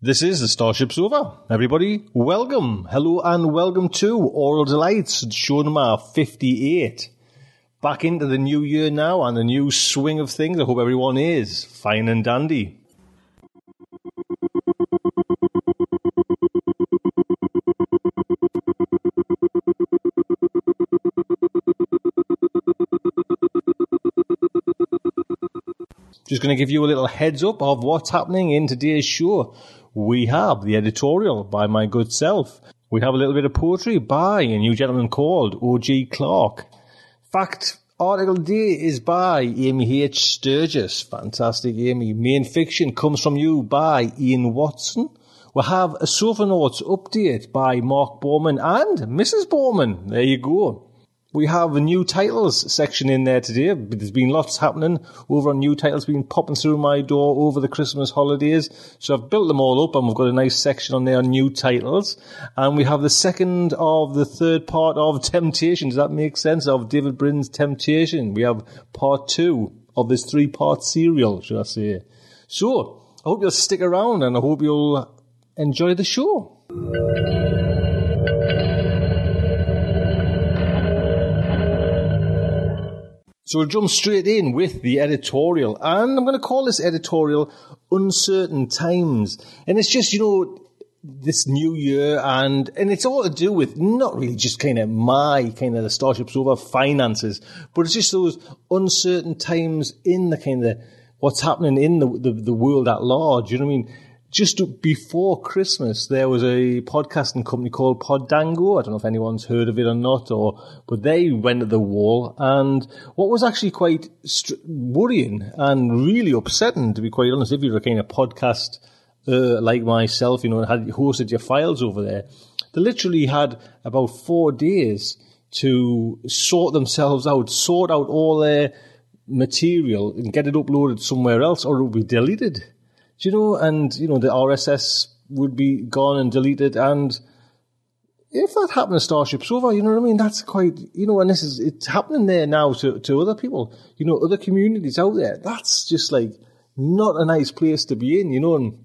This is the Starship Sofa. Everybody, welcome, hello, and welcome to Aural Delights, show number 58. Back into the new year now and the new swing of things. I hope everyone is fine and dandy. Just going to give you a little heads up of what's happening in today's show. We have the editorial by my good self. We have a little bit of poetry by a new gentleman called O.G. Clark. Fact article day is by Amy H. Sturgis. Fantastic, Amy. Main fiction comes from you by Ian Watson. We have a Notes update by Mark Bormann and Mrs. Bormann. There you go. We have a new titles section in there today. There's been lots happening over on new titles being popping through my door over the Christmas holidays. So I've built them all up and we've got a nice section on there on new titles. And we have the second of the third part of Temptation. Does that make sense? Of David Brin's Temptation. We have part two of this three part serial, should I say. So I hope you'll stick around and I hope you'll enjoy the show. So we'll jump straight in with the editorial. And I'm going to call this editorial Uncertain Times. And it's just, you know, this new year and, and it's all to do with not really just kind of my kind of the Starship Sofa finances, but it's just those uncertain times in the kind of what's happening in the, the, the world at large. You know what I mean? Just before Christmas, there was a podcasting company called Podango. I don't know if anyone's heard of it or not, or but they went at the wall. And what was actually quite worrying and really upsetting, to be quite honest, if you're a kind of podcast uh, like myself, you know, had hosted your files over there, they literally had about four days to sort themselves out, sort out all their material, and get it uploaded somewhere else, or it would be deleted. You know? And you know the RSS would be gone and deleted, and if that happened to Starship Sofa, you know what I mean? That's quite, you know, and this is, it's happening there now to, to other people, you know, other communities out there. That's just like not a nice place to be in, you know, and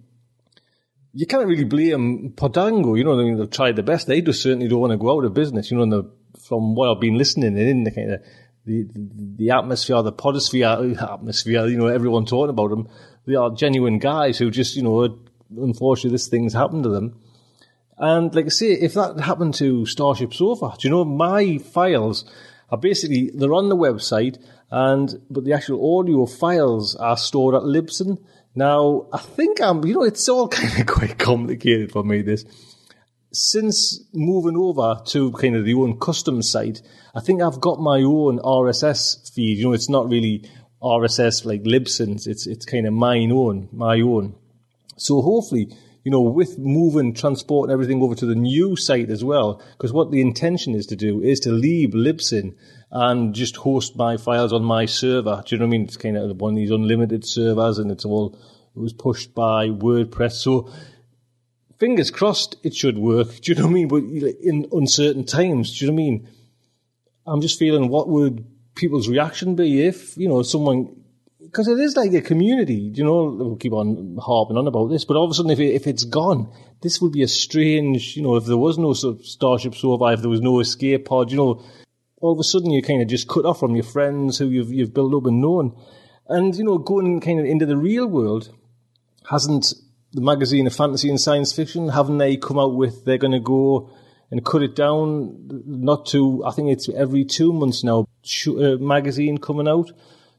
you can't really blame Podango, you know, I mean, they've tried their best. They just certainly don't want to go out of business, you know, and from what I've been listening in the kind of, the, the, the atmosphere, the podosphere atmosphere, you know, everyone talking about them, they are genuine guys who just, you know, unfortunately this thing's happened to them. And like I say, if that happened to Starship Sofa, do you know, my files are basically, they're on the website and, but the actual audio files are stored at Libsyn. Now, I think I'm, you know, it's all kind of quite complicated for me, this. Since moving over to kind of the own custom site, I think I've got my own RSS feed. You know, it's not really RSS like Libsyn's. It's it's kind of mine own, my own. So hopefully, you know, with moving transport and everything over to the new site as well, because what the intention is to do is to leave Libsyn and just host my files on my server. Do you know what I mean? It's kind of one of these unlimited servers, and it's all it was pushed by WordPress. So fingers crossed, it should work. Do you know what I mean? But in uncertain times, do you know what I mean? I'm just feeling what would people's reaction be if, you know, someone, because it is like a community, you know, we'll keep on harping on about this, but all of a sudden if, it, if it's gone, this would be a strange, you know, if there was no sort of Starship Sofa, if there was no escape pod, you know, all of a sudden you're kind of just cut off from your friends who you've, you've built up and known. And, you know, going kind of into the real world, hasn't the magazine of fantasy and science fiction, haven't they come out with, they're going to go and cut it down not to, I think it's every two months now, uh, magazine coming out.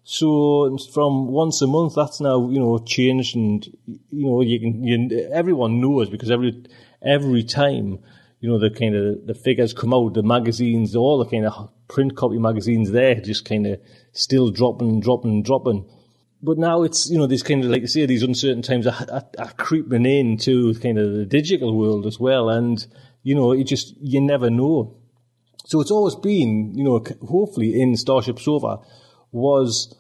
So from once a month, that's now you know changed, and you know you can you, everyone knows because every every time you you know, the kind of the figures come out, the magazines, all the kind of print copy magazines there, just kind of still dropping, dropping, dropping. But now it's, you know, these kind of, like I say, these uncertain times are, are, are creeping into kind of the digital world as well. And, you know, it just, you never know. So it's always been, you know, hopefully in Starship Sofa was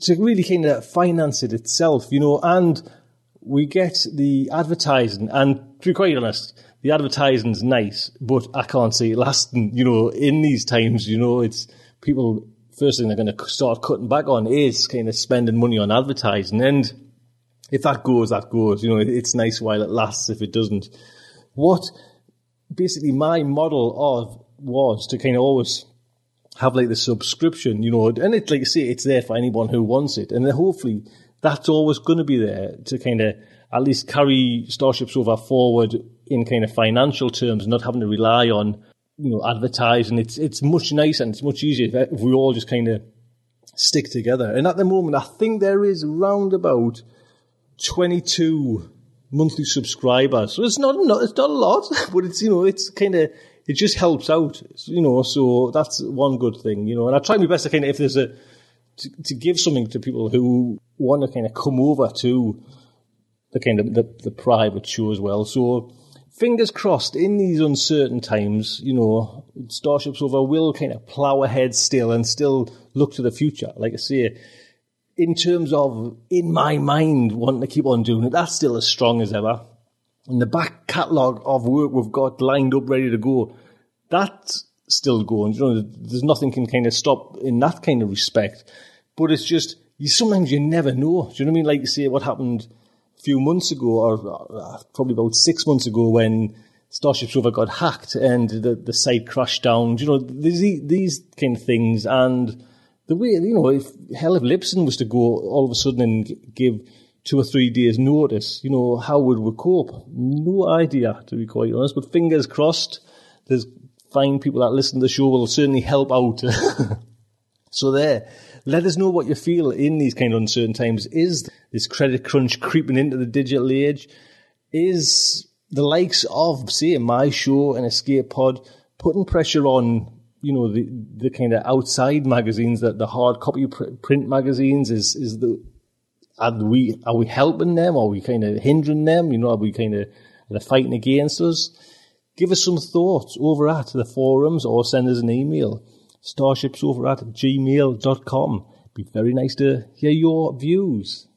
to really kind of finance it itself, you know, and we get the advertising. And to be quite honest, the advertising's nice, but I can't see it lasting, you know, in these times, you know, it's people, first thing they're going to start cutting back on is kind of spending money on advertising. And if that goes, that goes, you know, it's nice while it lasts if it doesn't. What basically my model of was to kind of always have like the subscription, you know, and it's like you say, it's there for anyone who wants it. And then hopefully that's always going to be there to kind of at least carry Starship Sofa forward in kind of financial terms, not having to rely on you know advertising. It's it's much nicer and it's much easier if we all just kind of stick together. And at the moment, I think there is around about twenty two monthly subscribers. So it's not it's not a lot, but it's you know it's kind of it just helps out, you know. So that's one good thing, you know. And I try my best to kind of if there's a to, to give something to people who want to kind of come over to the kind of the, the private show as well. So fingers crossed in these uncertain times, you know, Starship Over will kind of plow ahead still and still look to the future. Like I say, in terms of, in my mind, wanting to keep on doing it, that's still as strong as ever. And the back catalogue of work we've got lined up ready to go, that's still going. You know, there's nothing can kind of stop in that kind of respect. But it's just, you sometimes you never know. Do you know what I mean? Like you say, what happened a few months ago, or uh, probably about six months ago, when Starship Sofa got hacked and the, the site crashed down. You know, these, these kind of things. And the way, you know, if hell, if Libsyn was to go all of a sudden and give two or three days notice, you know, how would we cope? No idea, to be quite honest, but fingers crossed. There's fine people that listen to the show will certainly help out. so there. Let us know what you feel in these kind of uncertain times. Is this credit crunch creeping into the digital age? Is the likes of, say, my show and Escape Pod putting pressure on, you know, the, the kind of outside magazines, that the hard copy print magazines? Is, is the, are we, are we helping them? Are we kind of hindering them? You know, are we kind of, they fighting against us? Give us some thoughts over at the forums or send us an email starshipsofa at gmail.com. Be very nice to hear your views.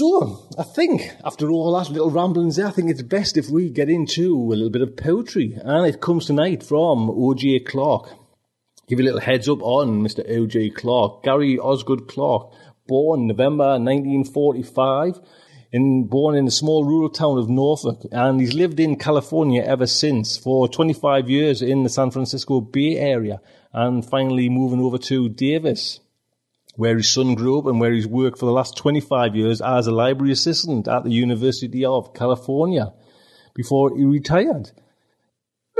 So, I think after all that little ramblings there, I think it's best if we get into a little bit of poetry. And it comes tonight from O.J. Clark. Give you a little heads up on Mr. O.J. Clark. Gary Osgood Clark, born November 1945 in, born in the small rural town of Norfolk, and he's lived in California ever since for 25 years in the San Francisco Bay Area, and finally moving over to Davis, where his son grew up and where he's worked for the last 25 years as a library assistant at the University of California before he retired.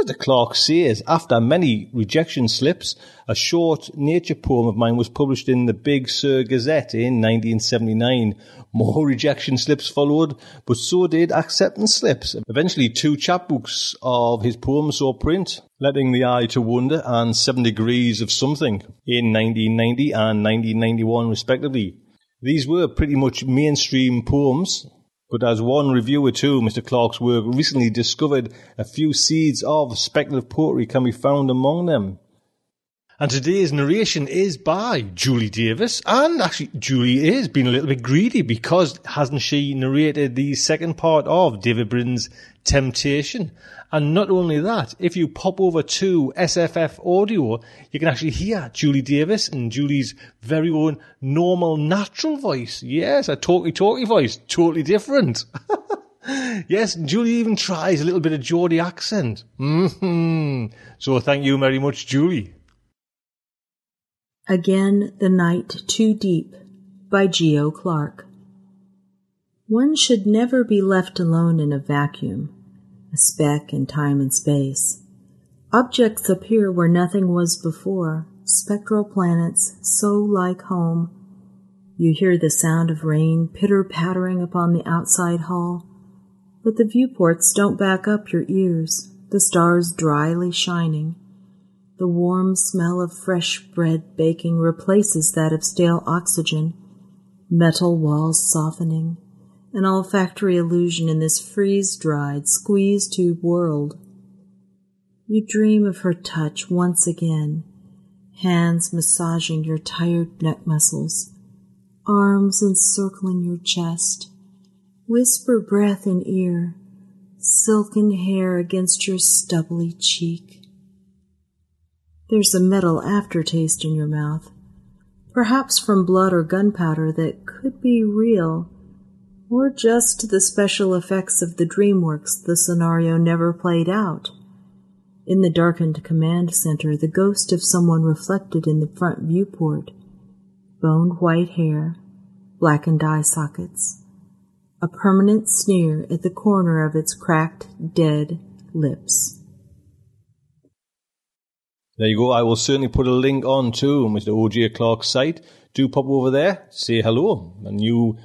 Mr. Clark says, after many rejection slips, a short nature poem of mine was published in the Big Sur Gazette in 1979. More rejection slips followed, but so did acceptance slips. Eventually, two chapbooks of his poems saw print, Letting the Eye to Wonder and Seven Degrees of Something in 1990 and 1991 respectively. These were pretty much mainstream poems, but as one reviewer too, Mr. Clark's work recently discovered a few seeds of speculative poetry can be found among them. And today's narration is by Julie Davis. And actually, Julie is being a little bit greedy because hasn't she narrated the second part of David Brin's Temptation? And not only that, if you pop over to SFF Audio, you can actually hear Julie Davis and Julie's very own normal, natural voice. Yes, a talky, talky voice. Totally different. yes, Julie even tries a little bit of Geordie accent. Mm-hmm. So thank you very much, Julie. Again the Night Too Deep by G.O. Clark. One should never be left alone in a vacuum, a speck in time and space. Objects appear where nothing was before, spectral planets so like home. You hear the sound of rain pitter pattering upon the outside hall, but the viewports don't back up your ears, the stars dryly shining. The warm smell of fresh bread baking replaces that of stale oxygen, metal walls softening, an olfactory illusion in this freeze dried, squeeze tube world. You dream of her touch once again, hands massaging your tired neck muscles, arms encircling your chest, whisper breath in ear, silken hair against your stubbly cheek. There's a metal aftertaste in your mouth, perhaps from blood or gunpowder that could be real or just the special effects of the DreamWorks the scenario never played out. In the darkened command center, the ghost of someone reflected in the front viewport. Boned white hair, blackened eye sockets, a permanent sneer at the corner of its cracked, dead lips. There you go. I will certainly put a link on to Mr. O.J. Clark's site. Do pop over there, say hello, a new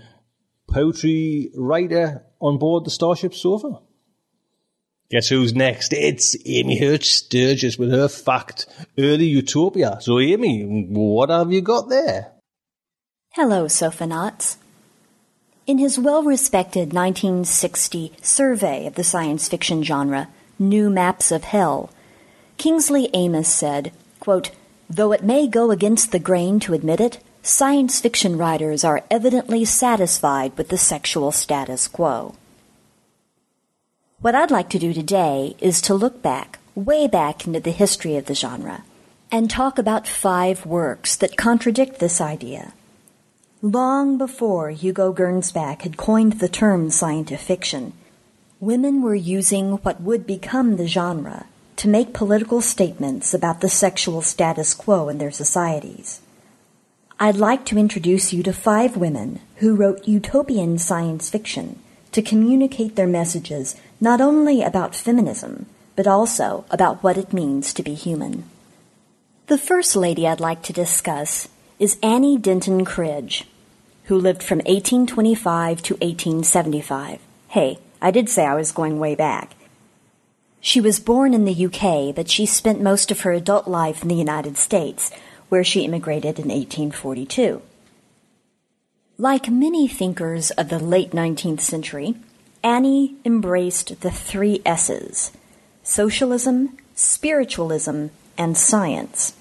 poetry writer on board the Starship Sofa. Guess who's next? It's Amy Hertz Sturgis with her fact, early utopia. So, Amy, what have you got there? Hello, Sofanauts. In his well respected 1960 survey of the science fiction genre, New Maps of Hell, Kingsley Amis said, quote, Though it may go against the grain to admit it, science fiction writers are evidently satisfied with the sexual status quo. What I'd like to do today is to look back, way back into the history of the genre, and talk about five works that contradict this idea. Long before Hugo Gernsback had coined the term science fiction, women were using what would become the genre to make political statements about the sexual status quo in their societies. I'd like to introduce you to five women who wrote utopian science fiction to communicate their messages not only about feminism, but also about what it means to be human. The first lady I'd like to discuss is Annie Denton Cridge, who lived from 1825 to 1875. Hey, I did say I was going way back. She was born in the UK, but she spent most of her adult life in the United States, where she immigrated in 1842. Like many thinkers of the late 19th century, Annie embraced the three S's socialism, spiritualism, and science.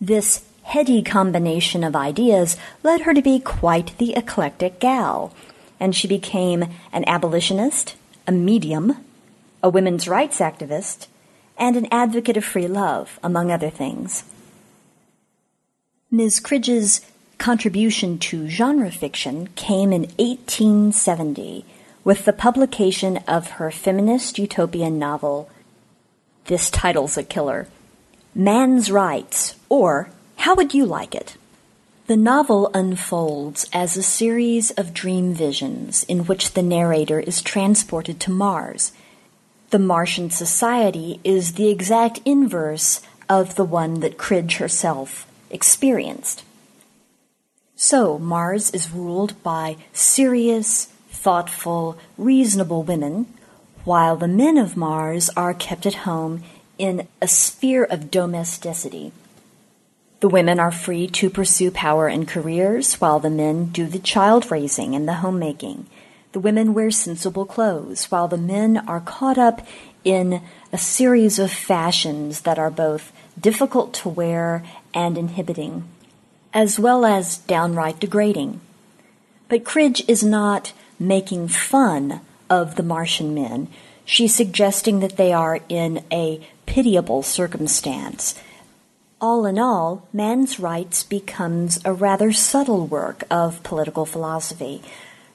This heady combination of ideas led her to be quite the eclectic gal, and she became an abolitionist, a medium, a women's rights activist, and an advocate of free love, among other things. Ms. Cridge's contribution to genre fiction came in 1870 with the publication of her feminist utopian novel, This Title's a Killer, Man's Rights, or How Would You Like It? The novel unfolds as a series of dream visions in which the narrator is transported to Mars. The Martian society is the exact inverse of the one that Cridge herself experienced. So Mars is ruled by serious, thoughtful, reasonable women, while the men of Mars are kept at home in a sphere of domesticity. The women are free to pursue power and careers, while the men do the child raising and the homemaking. The women wear sensible clothes, while the men are caught up in a series of fashions that are both difficult to wear and inhibiting, as well as downright degrading. But Cridge is not making fun of the Martian men. She's suggesting that they are in a pitiable circumstance. All in all, man's rights becomes a rather subtle work of political philosophy.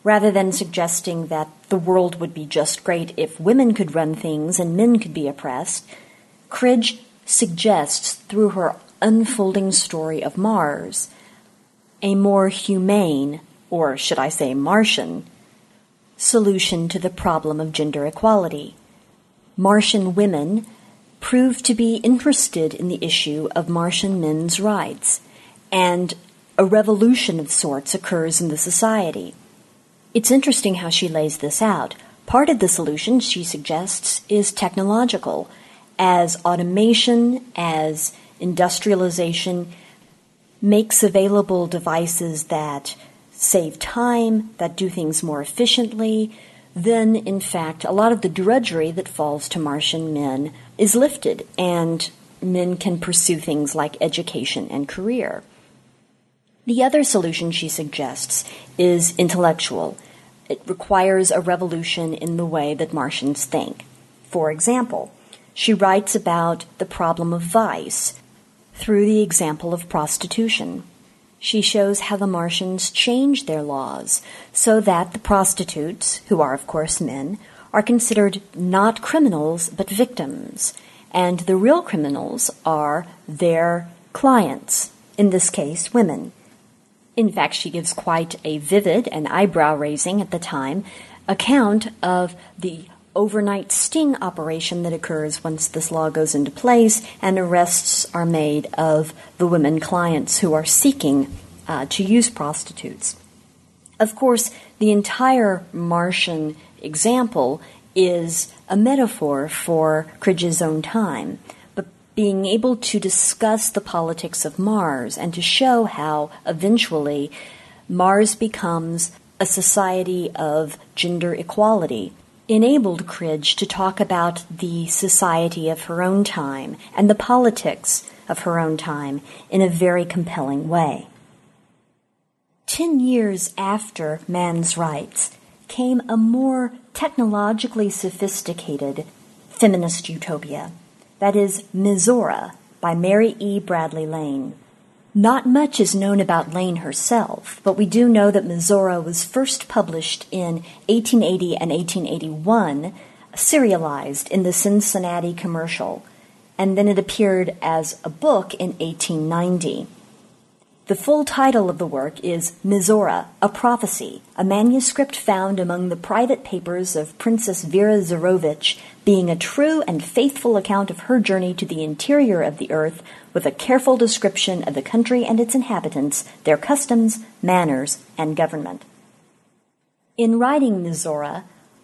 Rather than suggesting that the world would be just great if women could run things and men could be oppressed, Cridge suggests through her unfolding story of Mars a more humane, or should I say Martian, solution to the problem of gender equality. Martian women proved to be interested in the issue of Martian men's rights and a revolution of sorts occurs in the society. It's interesting how she lays this out. Part of the solution, she suggests, is technological. As automation, as industrialization makes available devices that save time, that do things more efficiently, then in fact a lot of the drudgery that falls to Martian men is lifted and men can pursue things like education and career. The other solution she suggests is intellectual. It requires a revolution in the way that Martians think. For example, she writes about the problem of vice through the example of prostitution. She shows how the Martians change their laws so that the prostitutes, who are of course men, are considered not criminals but victims, and the real criminals are their clients, in this case, women. In fact, she gives quite a vivid and eyebrow raising at the time account of the overnight sting operation that occurs once this law goes into place and arrests are made of the women clients who are seeking uh, to use prostitutes. Of course, the entire Martian example is a metaphor for Cridge's own time, being able to discuss the politics of Mars and to show how eventually Mars becomes a society of gender equality enabled Cridge to talk about the society of her own time and the politics of her own time in a very compelling way. Ten years after man's rights came a more technologically sophisticated feminist utopia. That is Mizora by Mary E. Bradley Lane. Not much is known about Lane herself, but we do know that Mizora was first published in 1880 and 1881, serialized in the Cincinnati Commercial, and then it appeared as a book in 1890. The full title of the work is Mizora, a Prophecy, a manuscript found among the private papers of Princess Vera Zarovich, being a true and faithful account of her journey to the interior of the earth, with a careful description of the country and its inhabitants, their customs, manners, and government. In writing Mizora,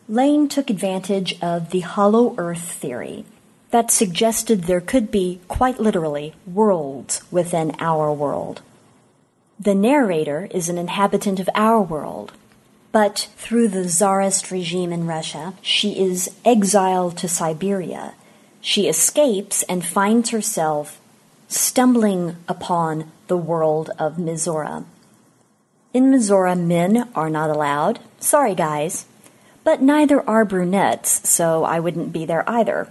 Lane took advantage of the hollow earth theory that suggested there could be, quite literally, worlds within our world. The narrator is an inhabitant of our world, but through the Tsarist regime in Russia, she is exiled to Siberia. She escapes and finds herself stumbling upon the world of Mizora. In Mizora, men are not allowed. Sorry, guys. But neither are brunettes, so I wouldn't be there either.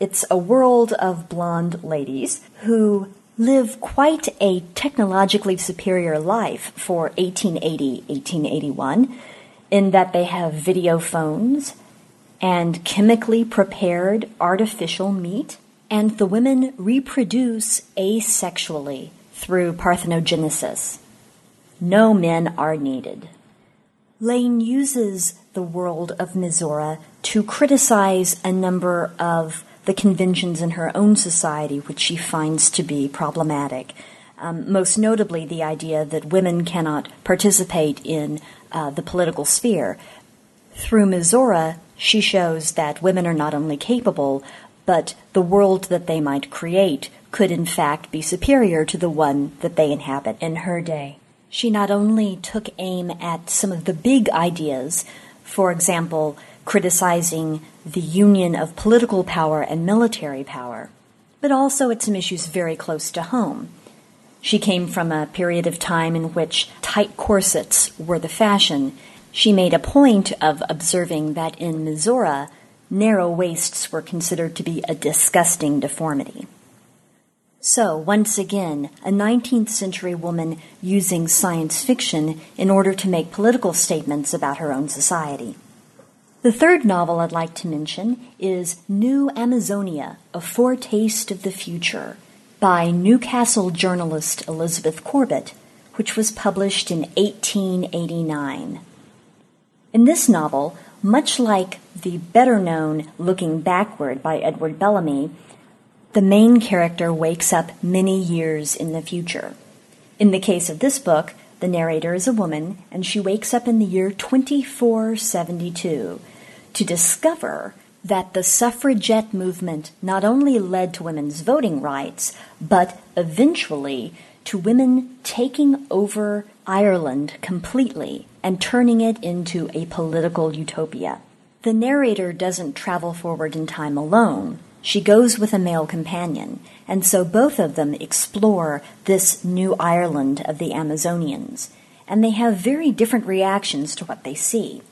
It's a world of blonde ladies who live quite a technologically superior life for 1880 1881 in that they have video phones and chemically prepared artificial meat, and the women reproduce asexually through parthenogenesis. No men are needed. Lane uses the world of Mizora to criticize a number of the conventions in her own society which she finds to be problematic. Um, most notably, the idea that women cannot participate in uh, the political sphere. Through Mizora, she shows that women are not only capable, but the world that they might create could in fact be superior to the one that they inhabit in her day. She not only took aim at some of the big ideas, for example, criticizing the union of political power and military power, but also at some issues very close to home. She came from a period of time in which tight corsets were the fashion. She made a point of observing that in Mizora, narrow waists were considered to be a disgusting deformity. So, once again, a 19th century woman using science fiction in order to make political statements about her own society. The third novel I'd like to mention is New Amazonia, A Foretaste of the Future by Newcastle journalist Elizabeth Corbett, which was published in 1889. In this novel, much like the better known Looking Backward by Edward Bellamy, the main character wakes up many years in the future. In the case of this book, the narrator is a woman, and she wakes up in the year 2472 to discover that the suffragette movement not only led to women's voting rights, but eventually to women taking over Ireland completely and turning it into a political utopia. The narrator doesn't travel forward in time alone. She goes with a male companion, and so both of them explore this new Ireland of the Amazonians, and they have very different reactions to what they see.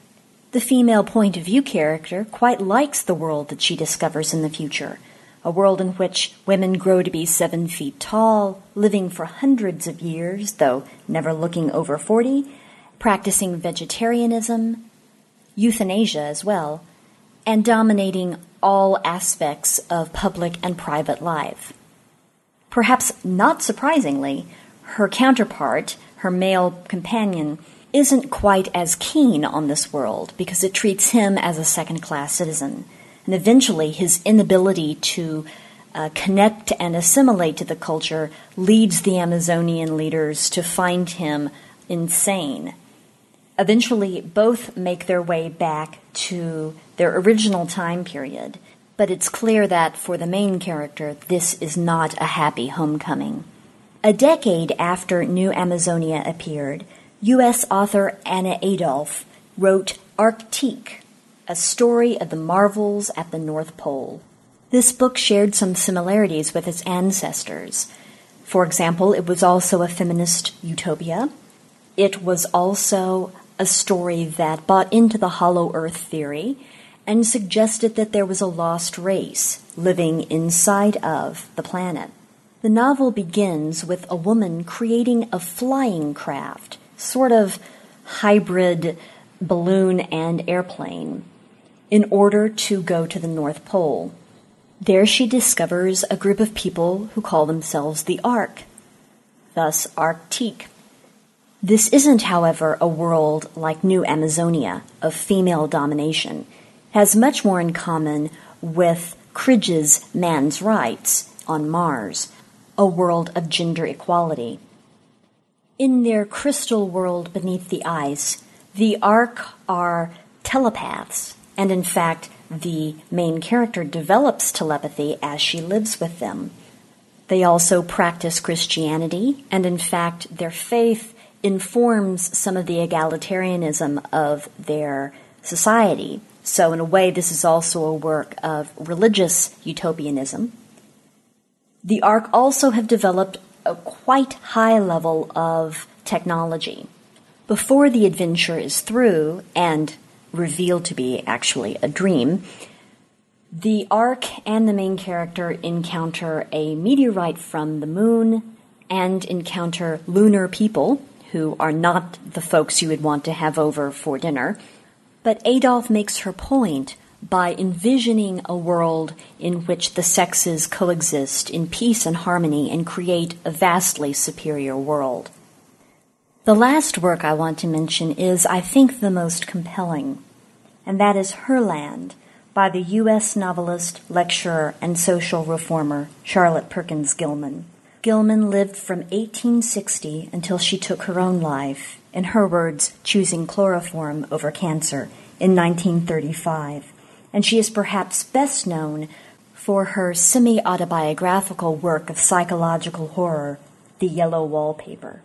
The female point of view character quite likes the world that she discovers in the future, a world in which women grow to be seven feet tall, living for hundreds of years, though never looking over 40, practicing vegetarianism, euthanasia as well, and dominating all aspects of public and private life. Perhaps not surprisingly, her counterpart, her male companion, isn't quite as keen on this world because it treats him as a second class citizen. And eventually, his inability to uh, connect and assimilate to the culture leads the Amazonian leaders to find him insane. Eventually, both make their way back to their original time period, but it's clear that for the main character, this is not a happy homecoming. A decade after New Amazonia appeared, U.S. author Anna Adolph wrote Arqtiq, a story of the marvels at the North Pole. This book shared some similarities with its ancestors. For example, it was also a feminist utopia. It was also a story that bought into the hollow earth theory and suggested that there was a lost race living inside of the planet. The novel begins with a woman creating a flying craft, sort of hybrid balloon and airplane in order to go to the North Pole. There she discovers a group of people who call themselves the Ark, thus Arqtiq. This isn't, however, a world like New Amazonia of female domination. It has much more in common with Cridge's Man's Rights on Mars, a world of gender equality. In their crystal world beneath the ice, the Ark are telepaths and in fact, the main character develops telepathy as she lives with them. They also practice Christianity, and in fact, their faith informs some of the egalitarianism of their society. So, in a way, this is also a work of religious utopianism. The Ark also have developed a quite high level of technology. Before the adventure is through, and revealed to be actually a dream, the Ark and the main character encounter a meteorite from the moon and encounter lunar people who are not the folks you would want to have over for dinner. But Adolph makes her point by envisioning a world in which the sexes coexist in peace and harmony and create a vastly superior world. The last work I want to mention is, I think, the most compelling, and that is Herland by the U.S. novelist, lecturer, and social reformer Charlotte Perkins Gilman. Gilman lived from 1860 until she took her own life, in her words, choosing chloroform over cancer, in 1935, and she is perhaps best known for her semi autobiographical work of psychological horror, The Yellow Wallpaper.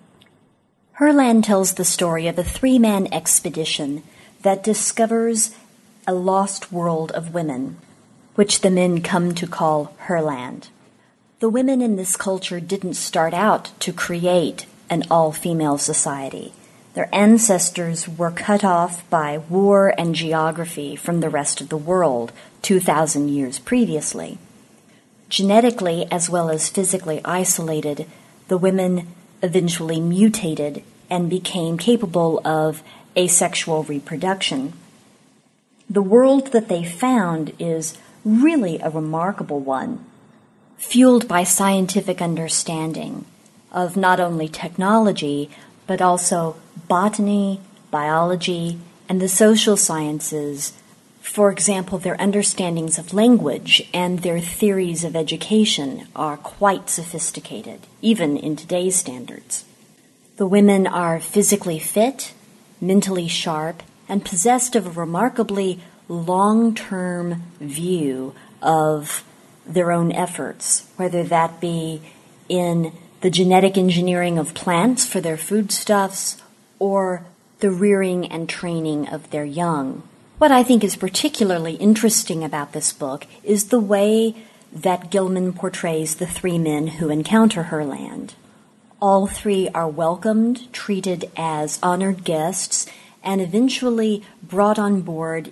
Herland tells the story of a three man expedition that discovers a lost world of women, which the men come to call Herland. The women in this culture didn't start out to create an all female society. Their ancestors were cut off by war and geography from the rest of the world 2,000 years previously. Genetically as well as physically isolated, the women eventually mutated and became capable of asexual reproduction. The world that they found is really a remarkable one, fueled by scientific understanding of not only technology, but also botany, biology, and the social sciences. For example, their understandings of language and their theories of education are quite sophisticated, even in today's standards. The women are physically fit, mentally sharp, and possessed of a remarkably long term view of their own efforts, whether that be in the genetic engineering of plants for their foodstuffs or the rearing and training of their young. What I think is particularly interesting about this book is the way that Gilman portrays the three men who encounter Herland. All three are welcomed, treated as honored guests, and eventually brought on board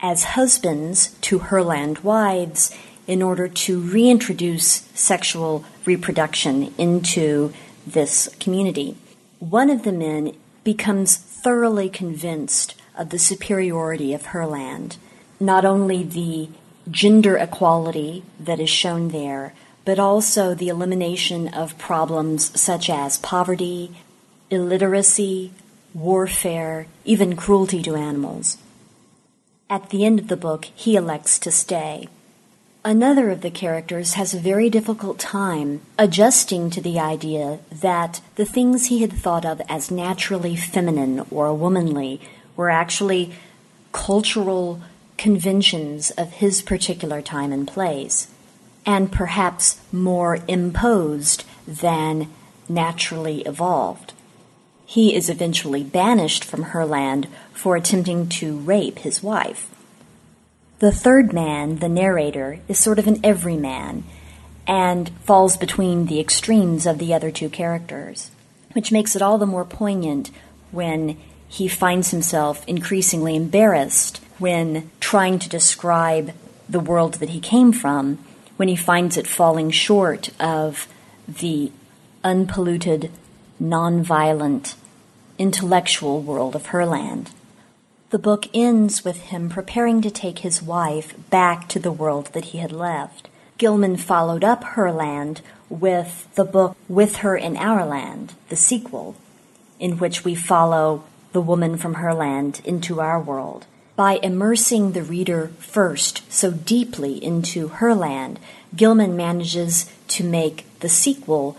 as husbands to Herland wives in order to reintroduce sexual reproduction into this community. One of the men becomes thoroughly convinced of the superiority of Herland, not only the gender equality that is shown there, but also the elimination of problems such as poverty, illiteracy, warfare, even cruelty to animals. At the end of the book, he elects to stay. Another of the characters has a very difficult time adjusting to the idea that the things he had thought of as naturally feminine or womanly were actually cultural conventions of his particular time and place, and perhaps more imposed than naturally evolved. He is eventually banished from Herland for attempting to rape his wife. The third man, the narrator, is sort of an everyman and falls between the extremes of the other two characters, which makes it all the more poignant when he finds himself increasingly embarrassed when trying to describe the world that he came from, when he finds it falling short of the unpolluted, nonviolent, intellectual world of Herland. The book ends with him preparing to take his wife back to the world that he had left. Gilman followed up Herland with the book With Her in Our Land, the sequel, in which we follow the woman from Herland into our world. By immersing the reader first so deeply into Herland, Gilman manages to make the sequel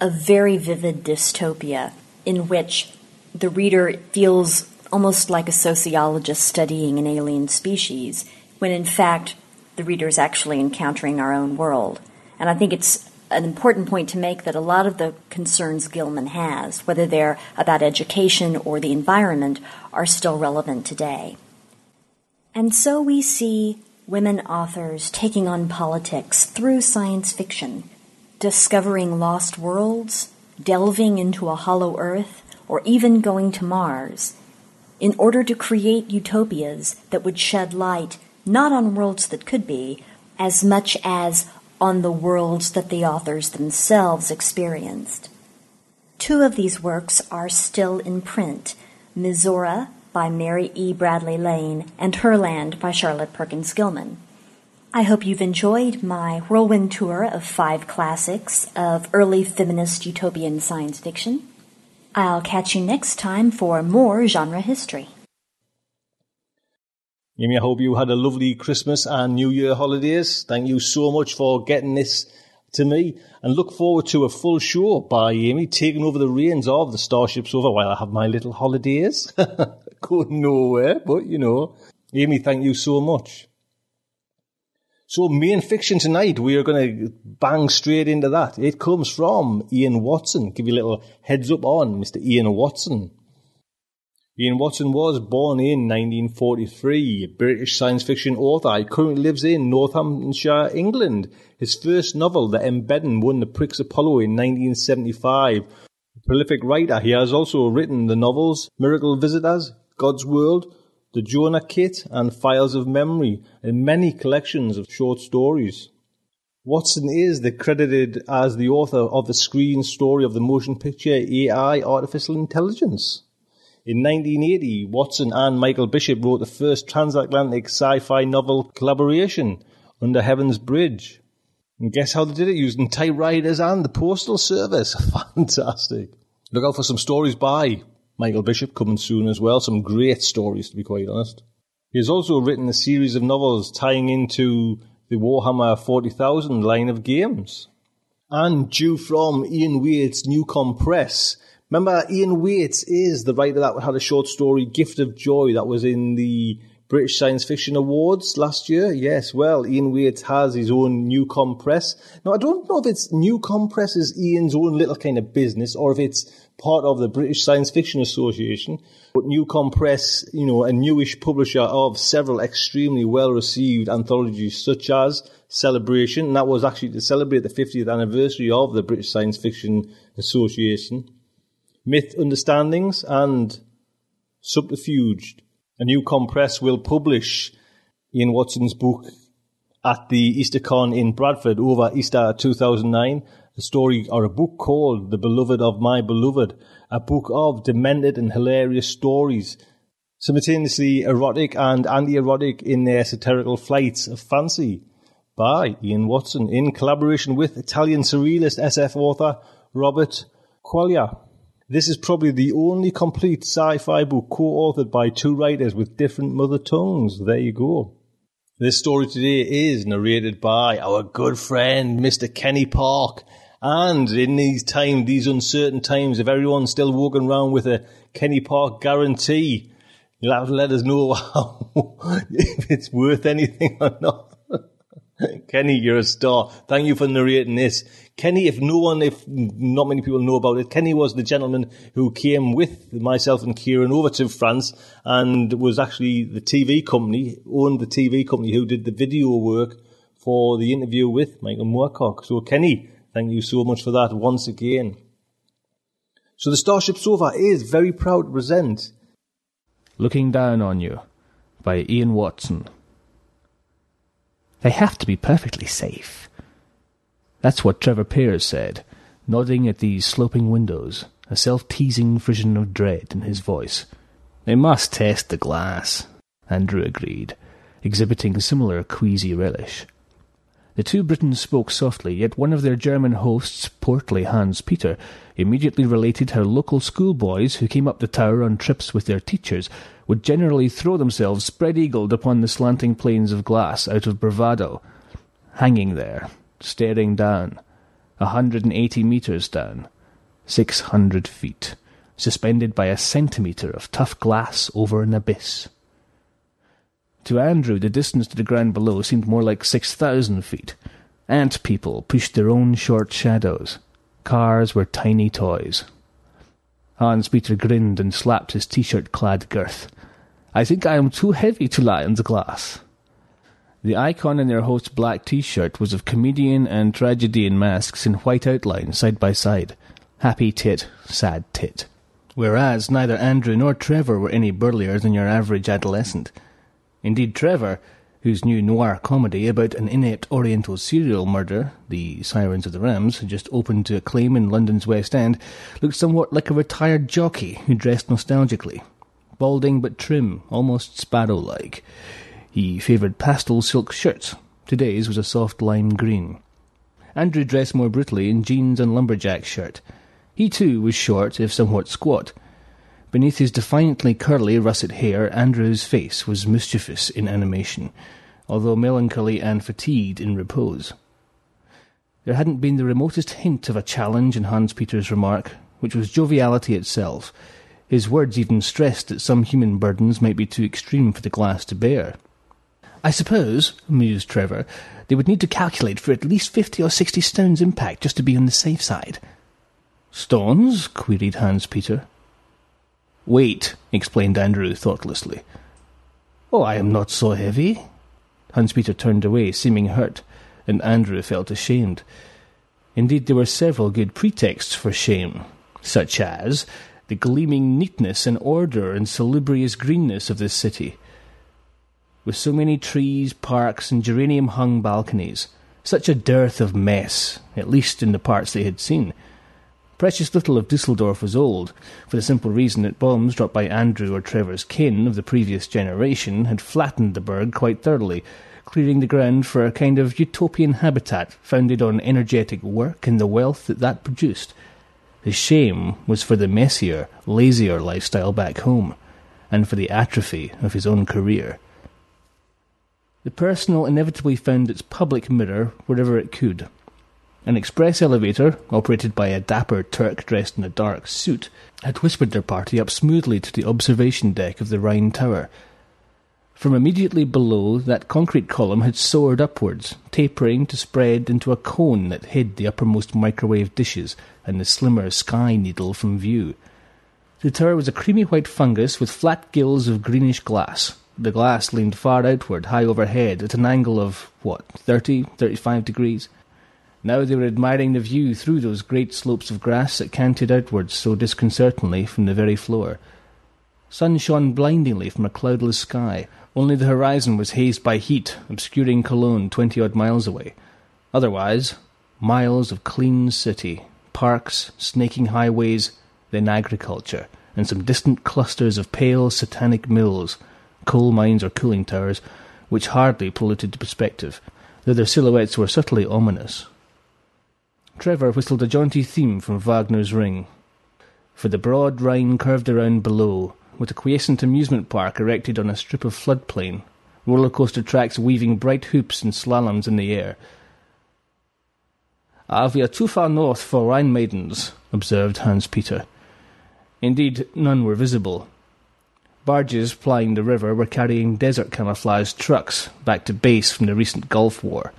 a very vivid dystopia in which the reader feels almost like a sociologist studying an alien species, when in fact the reader is actually encountering our own world. And I think it's an important point to make that a lot of the concerns Gilman has, whether they're about education or the environment, are still relevant today. And so we see women authors taking on politics through science fiction, discovering lost worlds, delving into a hollow earth, or even going to Mars, in order to create utopias that would shed light not on worlds that could be, as much as on the worlds that the authors themselves experienced. Two of these works are still in print Mizora by Mary E. Bradley Lane and Herland by Charlotte Perkins Gilman. I hope you've enjoyed my whirlwind tour of five classics of early feminist utopian science fiction. I'll catch you next time for more genre history. Amy, I hope you had a lovely Christmas and New Year holidays. Thank you so much for getting this to me and look forward to a full show by Amy taking over the reins of the Starship Sofa while I have my little holidays. Going nowhere, but you know. Amy, thank you so much. So main fiction tonight, we are going to bang straight into that. It comes from Ian Watson. Give you a little heads up on Mr. Ian Watson. Ian Watson was born in 1943, a British science fiction author. He currently lives in Northamptonshire, England. His first novel, The Embedding, won the Prix Apollo in 1975. A prolific writer, he has also written the novels Miracle Visitors, God's World, The Jonah Kit, and Files of Memory, and many collections of short stories. Watson is the credited as the author of the screen story of the motion picture AI Artificial Intelligence. In 1980, Watson and Michael Bishop wrote the first transatlantic sci-fi novel collaboration, Under Heaven's Bridge. And guess how they did it? Using typewriters and the postal service. Fantastic. Look out for some stories by Michael Bishop coming soon as well. Some great stories, to be quite honest. He has also written a series of novels tying into the Warhammer 40,000 line of games. And due from Ian Whates's NewCon Press, Remember, Ian Waite is the writer that had a short story, Gift of Joy, that was in the British Science Fiction Awards last year. Yes, well, Ian Whates has his own NewCon Press. Now, I don't know if it's NewCon Press is Ian's own little kind of business or if it's part of the British Science Fiction Association. But NewCon Press, you know, a newish publisher of several extremely well received anthologies such as Celebration, and that was actually to celebrate the 50th anniversary of the British Science Fiction Association. Myth Understandings and Subterfuged. A NewCon Press will publish Ian Watson's book at the EasterCon in Bradford over Easter 2009. A story or a book called The Beloved of My Beloved, a book of demented and hilarious stories, simultaneously erotic and anti-erotic in their satirical flights of fancy by Ian Watson in collaboration with Italian surrealist SF author Robert Quaglia. This is probably the only complete sci-fi book co-authored by two writers with different mother tongues. There you go. This story today is narrated by our good friend, Mr. Kenny Park. And in these times, these uncertain times, if everyone's still walking around with a Kenny Park guarantee, you'll have to let us know if it's worth anything or not. Kenny, you're a star. Thank you for narrating this. Kenny, if no one, if not many people know about it, Kenny was the gentleman who came with myself and Kieran over to France and was actually the TV company, owned the TV company who did the video work for the interview with Michael Moorcock. So Kenny, thank you so much for that once again. So the Starship Sofa is very proud to present Looking Down on You by Ian Watson. They have to be perfectly safe. That's what Trevor Pears said, nodding at these sloping windows, a self-teasing frisson of dread in his voice. They must test the glass, Andrew agreed, exhibiting similar queasy relish. The two Britons spoke softly, yet one of their German hosts, portly Hans Peter, immediately related how local schoolboys who came up the tower on trips with their teachers would generally throw themselves spread-eagled upon the slanting planes of glass out of bravado, hanging there, staring down, a hundred and eighty metres down, six hundred feet, suspended by a centimetre of tough glass over an abyss. To Andrew, the distance to the ground below seemed more like six thousand feet. Ant people pushed their own short shadows. Cars were tiny toys. Hans Peter grinned and slapped his t-shirt clad girth. I think I am too heavy to lie on the glass. The icon in their host's black t-shirt was of comedian and tragedian masks in white outline side by side. Happy tit, sad tit. Whereas neither Andrew nor Trevor were any burlier than your average adolescent. Indeed, Trevor, whose new noir comedy about an inept Oriental serial murder, The Sirens of the Rams, just opened to acclaim in London's West End, looked somewhat like a retired jockey who dressed nostalgically balding but trim, almost sparrow-like. He favoured pastel silk shirts. Today's was a soft lime green. Andrew dressed more brutally in jeans and lumberjack shirt. He too was short, if somewhat squat. Beneath his defiantly curly russet hair, Andrew's face was mischievous in animation, although melancholy and fatigued in repose. There hadn't been the remotest hint of a challenge in Hans Peter's remark, which was joviality itself, his words even stressed that some human burdens might be too extreme for the glass to bear. I suppose, mused Trevor, they would need to calculate for at least fifty or sixty stones impact just to be on the safe side. Stones? queried Hans Peter. Wait, explained Andrew thoughtlessly. Oh, I am not so heavy. Hans Peter turned away, seeming hurt, and Andrew felt ashamed. Indeed, there were several good pretexts for shame, such as the gleaming neatness and order and salubrious greenness of this city. With so many trees, parks, and geranium hung balconies, such a dearth of mess, at least in the parts they had seen. Precious little of Dusseldorf was old, for the simple reason that bombs dropped by Andrew or Trevor's kin of the previous generation had flattened the burg quite thoroughly, clearing the ground for a kind of utopian habitat founded on energetic work and the wealth that that produced. The shame was for the messier, lazier lifestyle back home, and for the atrophy of his own career. The personal inevitably found its public mirror wherever it could. An express elevator, operated by a dapper Turk dressed in a dark suit, had whispered their party up smoothly to the observation deck of the Rhine Tower. From immediately below, that concrete column had soared upwards, tapering to spread into a cone that hid the uppermost microwave dishes and the slimmer sky needle from view. The tower was a creamy white fungus with flat gills of greenish glass. The glass leaned far outward, high overhead, at an angle of, what, thirty, thirty-five degrees? Now they were admiring the view through those great slopes of grass that canted outwards so disconcertingly from the very floor. Sun shone blindingly from a cloudless sky. Only the horizon was hazed by heat, obscuring Cologne twenty odd miles away. Otherwise, miles of clean city, parks, snaking highways, then agriculture, and some distant clusters of pale satanic mills, coal mines or cooling towers, which hardly polluted the perspective, though their silhouettes were subtly ominous. Trevor whistled a jaunty theme from Wagner's Ring. For the broad Rhine curved around below, with a quiescent amusement park erected on a strip of floodplain, roller coaster tracks weaving bright hoops and slaloms in the air. Ah, we are too far north for Rhine maidens, observed Hans Peter. Indeed, none were visible. Barges plying the river were carrying desert camouflaged trucks back to base from the recent Gulf War.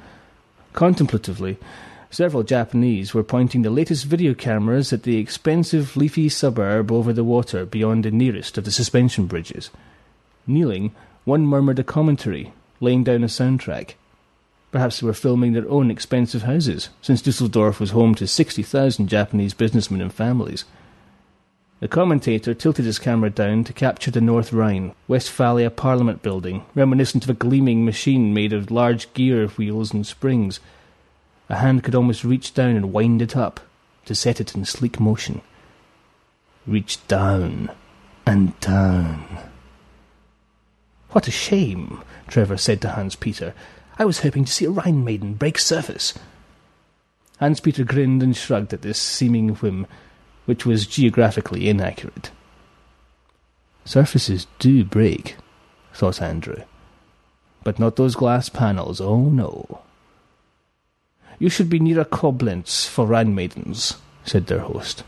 Contemplatively, Several Japanese were pointing the latest video cameras at the expensive leafy suburb over the water beyond the nearest of the suspension bridges. Kneeling, one murmured a commentary, laying down a soundtrack. Perhaps they were filming their own expensive houses, since Dusseldorf was home to 60,000 Japanese businessmen and families. The commentator tilted his camera down to capture the North Rhine, Westphalia Parliament building, reminiscent of a gleaming machine made of large gear wheels and springs. A hand could almost reach down and wind it up to set it in sleek motion. Reach down and down. What a shame, Trevor said to Hans Peter. I was hoping to see a Rhine maiden break surface. Hans Peter grinned and shrugged at this seeming whim, which was geographically inaccurate. Surfaces do break, thought Andrew. But not those glass panels, oh no. You should be nearer Koblenz for Rhine maidens, said their host.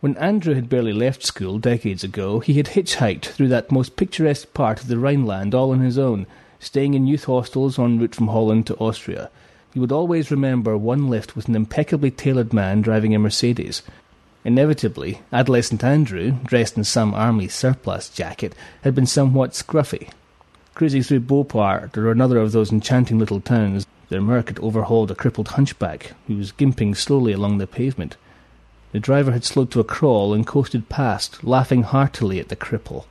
When Andrew had barely left school decades ago, he had hitchhiked through that most picturesque part of the Rhineland all on his own, staying in youth hostels en route from Holland to Austria. He would always remember one lift with an impeccably tailored man driving a Mercedes. Inevitably, adolescent Andrew, dressed in some army surplus jacket, had been somewhat scruffy. Cruising through Boppard or another of those enchanting little towns, their Merc had overhauled a crippled hunchback who was gimping slowly along the pavement. The driver had slowed to a crawl and coasted past, laughing heartily at the cripple.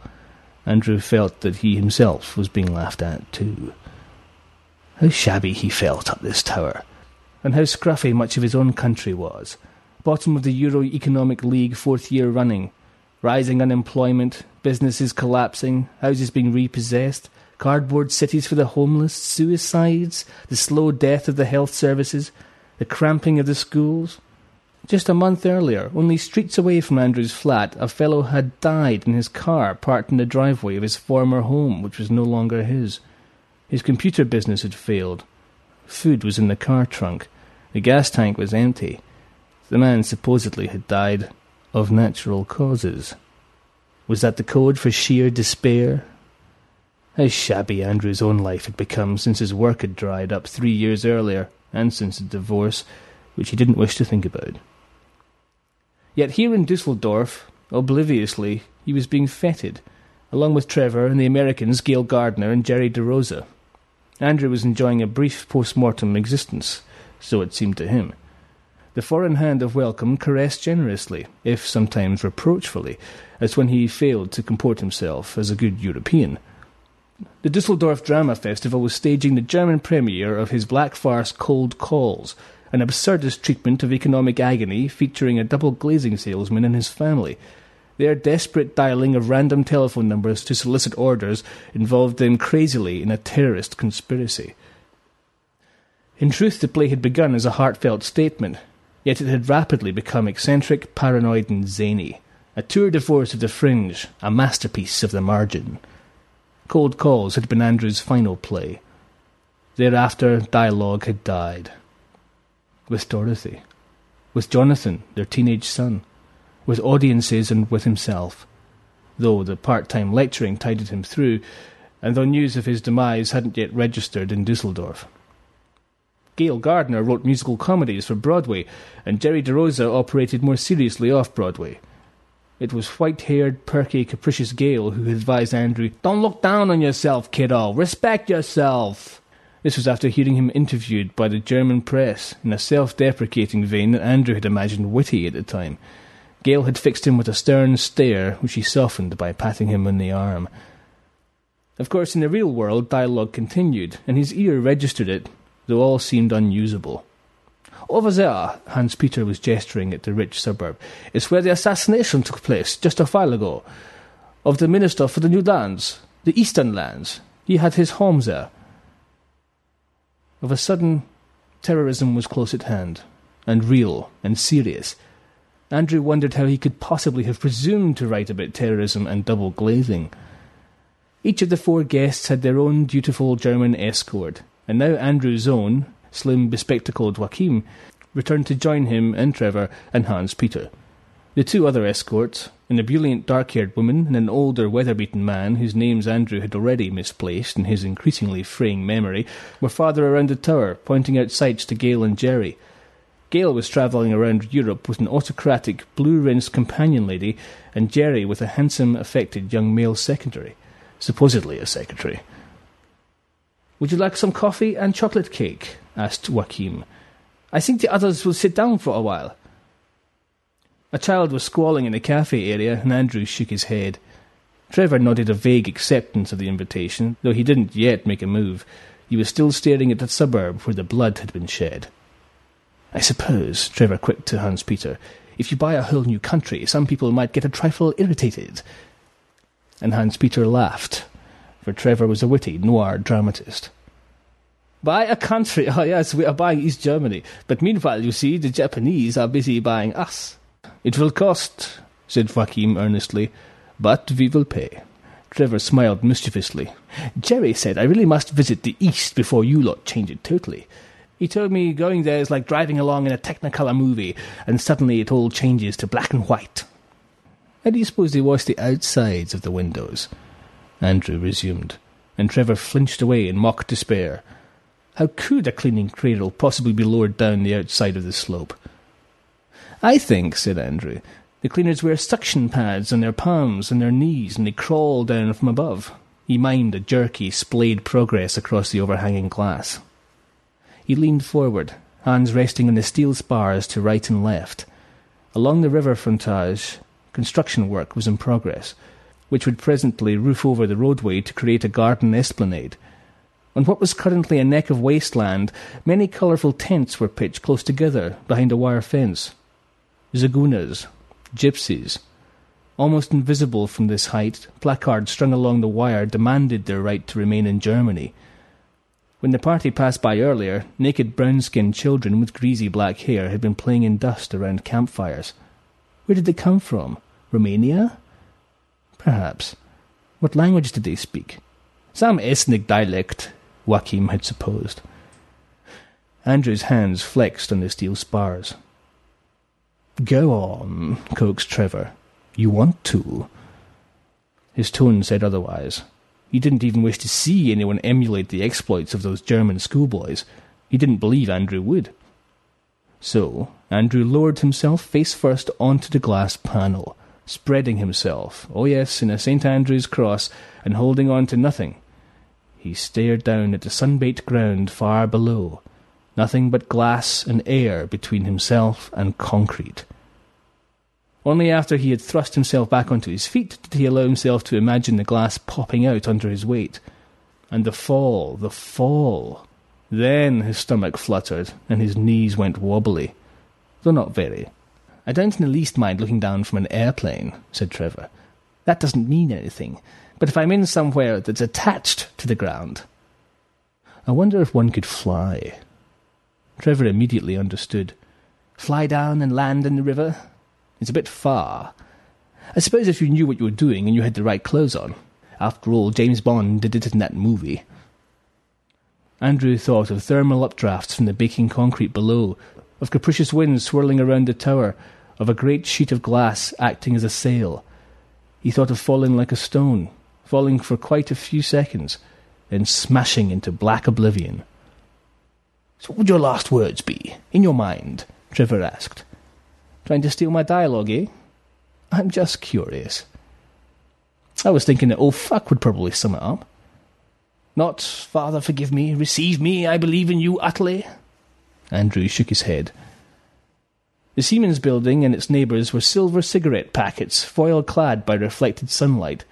Andrew felt that he himself was being laughed at, too. How shabby he felt up this tower, and how scruffy much of his own country was. Bottom of the Euro Economic League fourth year running. Rising unemployment, businesses collapsing, houses being repossessed, cardboard cities for the homeless, suicides, the slow death of the health services, the cramping of the schools. Just a month earlier, only streets away from Andrew's flat, a fellow had died in his car parked in the driveway of his former home, which was no longer his. His computer business had failed. Food was in the car trunk. The gas tank was empty. The man supposedly had died of natural causes. Was that the code for sheer despair how shabby Andrew's own life had become since his work had dried up three years earlier, and since the divorce, which he didn't wish to think about. Yet here in Dusseldorf, obliviously, he was being feted, along with Trevor and the Americans Gail Gardner and Jerry DeRosa. Andrew was enjoying a brief post-mortem existence, so it seemed to him. The foreign hand of welcome caressed generously, if sometimes reproachfully, as when he failed to comport himself as a good European – the Dusseldorf Drama Festival was staging the German premiere of his black farce Cold Calls, an absurdist treatment of economic agony featuring a double glazing salesman and his family. Their desperate dialing of random telephone numbers to solicit orders involved them crazily in a terrorist conspiracy. In truth, the play had begun as a heartfelt statement, yet it had rapidly become eccentric, paranoid, and zany. A tour de force of the fringe, a masterpiece of the margin. Cold Calls had been Andrew's final play. Thereafter, dialogue had died. with Dorothy, with Jonathan, their teenage son, with audiences and with himself, though the part-time lecturing tided him through, and though news of his demise hadn't yet registered in Dusseldorf. Gail Gardner wrote musical comedies for Broadway, and Jerry DeRosa operated more seriously off Broadway. It was white haired, perky, capricious Gail who advised Andrew, Don't look down on yourself, kiddo. Respect yourself. This was after hearing him interviewed by the German press in a self deprecating vein that Andrew had imagined witty at the time. Gail had fixed him with a stern stare, which he softened by patting him on the arm. Of course, in the real world, dialogue continued, and his ear registered it, though all seemed unusable. Over there, uh, Hans Peter was gesturing at the rich suburb, is where the assassination took place just a while ago of the Minister for the New Lands, the Eastern Lands. He had his home there. Of a sudden, terrorism was close at hand, and real and serious. Andrew wondered how he could possibly have presumed to write about terrorism and double glazing. Each of the four guests had their own dutiful German escort, and now Andrew's own, slim, bespectacled Joachim, returned to join him and Trevor and Hans Peter. The two other escorts, an ebullient dark haired woman and an older weather beaten man whose names Andrew had already misplaced in his increasingly fraying memory, were farther around the tower, pointing out sights to Gail and Jerry. Gail was travelling around Europe with an autocratic, blue rinsed companion lady, and Jerry with a handsome, affected young male secretary, supposedly a secretary. Would you like some coffee and chocolate cake? asked Joachim. I think the others will sit down for a while. A child was squalling in the cafe area, and Andrew shook his head. Trevor nodded a vague acceptance of the invitation, though he didn't yet make a move. He was still staring at the suburb where the blood had been shed. I suppose, Trevor quipped to Hans Peter, if you buy a whole new country, some people might get a trifle irritated. And Hans Peter laughed, for Trevor was a witty noir dramatist. Buy a country. Oh, yes, we are buying East Germany. But meanwhile, you see, the Japanese are busy buying us. It will cost, said Joachim earnestly, but we will pay. Trevor smiled mischievously. Jerry said I really must visit the East before you lot change it totally. He told me going there is like driving along in a Technicolor movie, and suddenly it all changes to black and white. How do suppose they wash the outsides of the windows? Andrew resumed, and Trevor flinched away in mock despair. How could a cleaning cradle possibly be lowered down the outside of the slope? I think, said Andrew, the cleaners wear suction pads on their palms and their knees and they crawl down from above. He mimed a jerky, splayed progress across the overhanging glass. He leaned forward, hands resting on the steel spars to right and left. Along the river frontage, construction work was in progress, which would presently roof over the roadway to create a garden esplanade on what was currently a neck of wasteland, many colourful tents were pitched close together behind a wire fence. Zagunas, gypsies. Almost invisible from this height, placards strung along the wire demanded their right to remain in Germany. When the party passed by earlier, naked brown skinned children with greasy black hair had been playing in dust around campfires. Where did they come from? Romania? Perhaps. What language did they speak? Some ethnic dialect, Joachim had supposed. Andrew's hands flexed on the steel spars. Go on, coaxed Trevor. You want to. His tone said otherwise. He didn't even wish to see anyone emulate the exploits of those German schoolboys. He didn't believe Andrew would. So, Andrew lowered himself face first onto the glass panel, spreading himself, oh yes, in a St. Andrew's cross, and holding on to nothing, he stared down at the sun-baked ground far below, nothing but glass and air between himself and concrete. Only after he had thrust himself back onto his feet did he allow himself to imagine the glass popping out under his weight. And the fall, the fall. Then his stomach fluttered and his knees went wobbly, though not very. I don't in the least mind looking down from an airplane, said Trevor. That doesn't mean anything. But if I'm in somewhere that's attached to the ground, I wonder if one could fly. Trevor immediately understood. Fly down and land in the river? It's a bit far. I suppose if you knew what you were doing and you had the right clothes on. After all, James Bond did it in that movie. Andrew thought of thermal updrafts from the baking concrete below, of capricious winds swirling around the tower, of a great sheet of glass acting as a sail. He thought of falling like a stone, falling for quite a few seconds, then smashing into black oblivion. So what would your last words be, in your mind? Trevor asked. Trying to steal my dialogue, eh? I'm just curious. I was thinking that oh fuck would probably sum it up. Not, Father, forgive me, receive me, I believe in you utterly. Andrew shook his head. The Siemens building and its neighbours were silver cigarette packets, foil clad by reflected sunlight.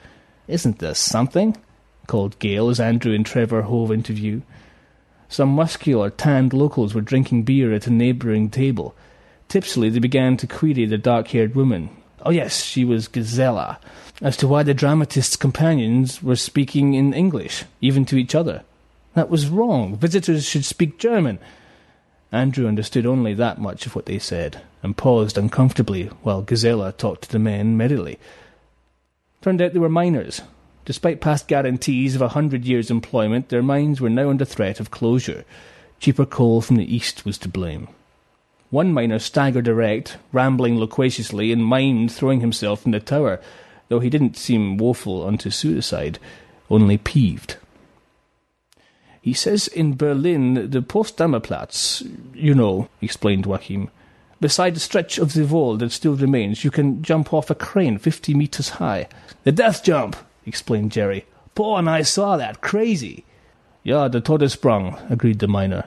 Isn't this something? called Gail as Andrew and Trevor hove into view. Some muscular, tanned locals were drinking beer at a neighbouring table. Tipsily they began to query the dark-haired woman. Oh yes, she was Gisela, as to why the dramatist's companions were speaking in English, even to each other. That was wrong. Visitors should speak German. Andrew understood only that much of what they said, and paused uncomfortably while Gisela talked to the men merrily. Turned out they were miners. Despite past guarantees of a hundred years' employment, their mines were now under threat of closure. Cheaper coal from the east was to blame. One miner staggered erect, rambling loquaciously, and mimed throwing himself from the tower, though he didn't seem woeful unto suicide, only peeved. He says in Berlin the Potsdamer Platz, you know, explained Joachim. Beside the stretch of the wall that still remains, you can jump off a crane fifty meters high. The death jump, explained Jerry. Paul and I saw that. Crazy. Yeah, the Todessprung, agreed the miner.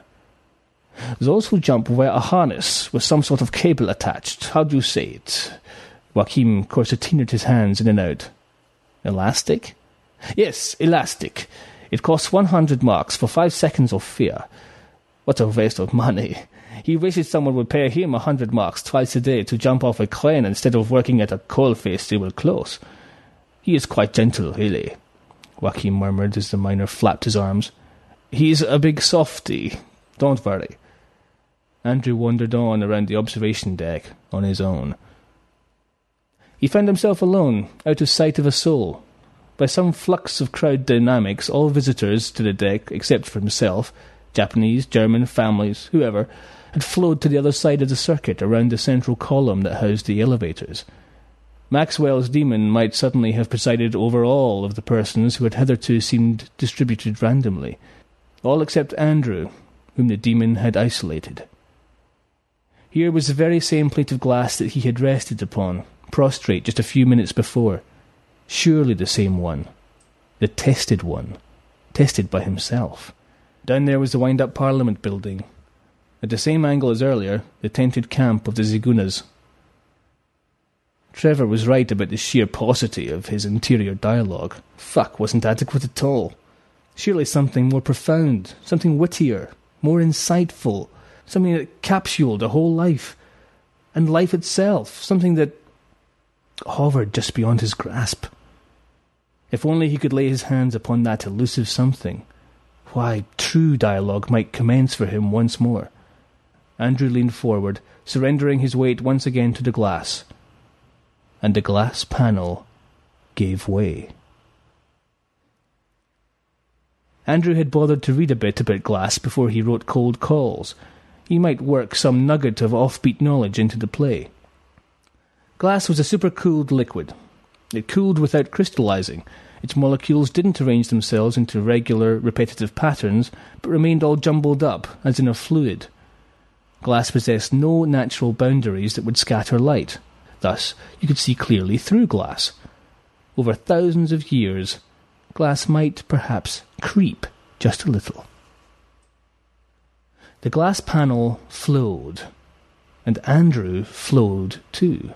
Those who jump wear a harness with some sort of cable attached. How do you say it? Joachim corsetinered his hands in and out. Elastic? Yes, elastic. It costs 100 marks for five seconds of fear. What a waste of money. He wishes someone would pay him a hundred marks twice a day to jump off a crane instead of working at a coal face they were close. He is quite gentle, really, Joachim murmured as the miner flapped his arms. He's a big softy. Don't worry. Andrew wandered on around the observation deck on his own. He found himself alone, out of sight of a soul, by some flux of crowd dynamics, all visitors to the deck, except for himself, Japanese, German, families, whoever, had flowed to the other side of the circuit around the central column that housed the elevators. Maxwell's demon might suddenly have presided over all of the persons who had hitherto seemed distributed randomly, all except Andrew, whom the demon had isolated. Here was the very same plate of glass that he had rested upon, prostrate just a few minutes before. Surely the same one. The tested one. Tested by himself. Down there was the wind up Parliament building. At the same angle as earlier, the tented camp of the Zigunas. Trevor was right about the sheer paucity of his interior dialogue. Fuck wasn't adequate at all. Surely something more profound, something wittier, more insightful, something that capsuled a whole life. And life itself, something that hovered just beyond his grasp. If only he could lay his hands upon that elusive something, why, true dialogue might commence for him once more. Andrew leaned forward, surrendering his weight once again to the glass. And the glass panel gave way. Andrew had bothered to read a bit about glass before he wrote Cold Calls. He might work some nugget of offbeat knowledge into the play. Glass was a supercooled liquid. It cooled without crystallizing. Its molecules didn't arrange themselves into regular, repetitive patterns, but remained all jumbled up, as in a fluid. Glass possessed no natural boundaries that would scatter light. Thus, you could see clearly through glass. Over thousands of years, glass might perhaps creep just a little. The glass panel flowed, and Andrew flowed too.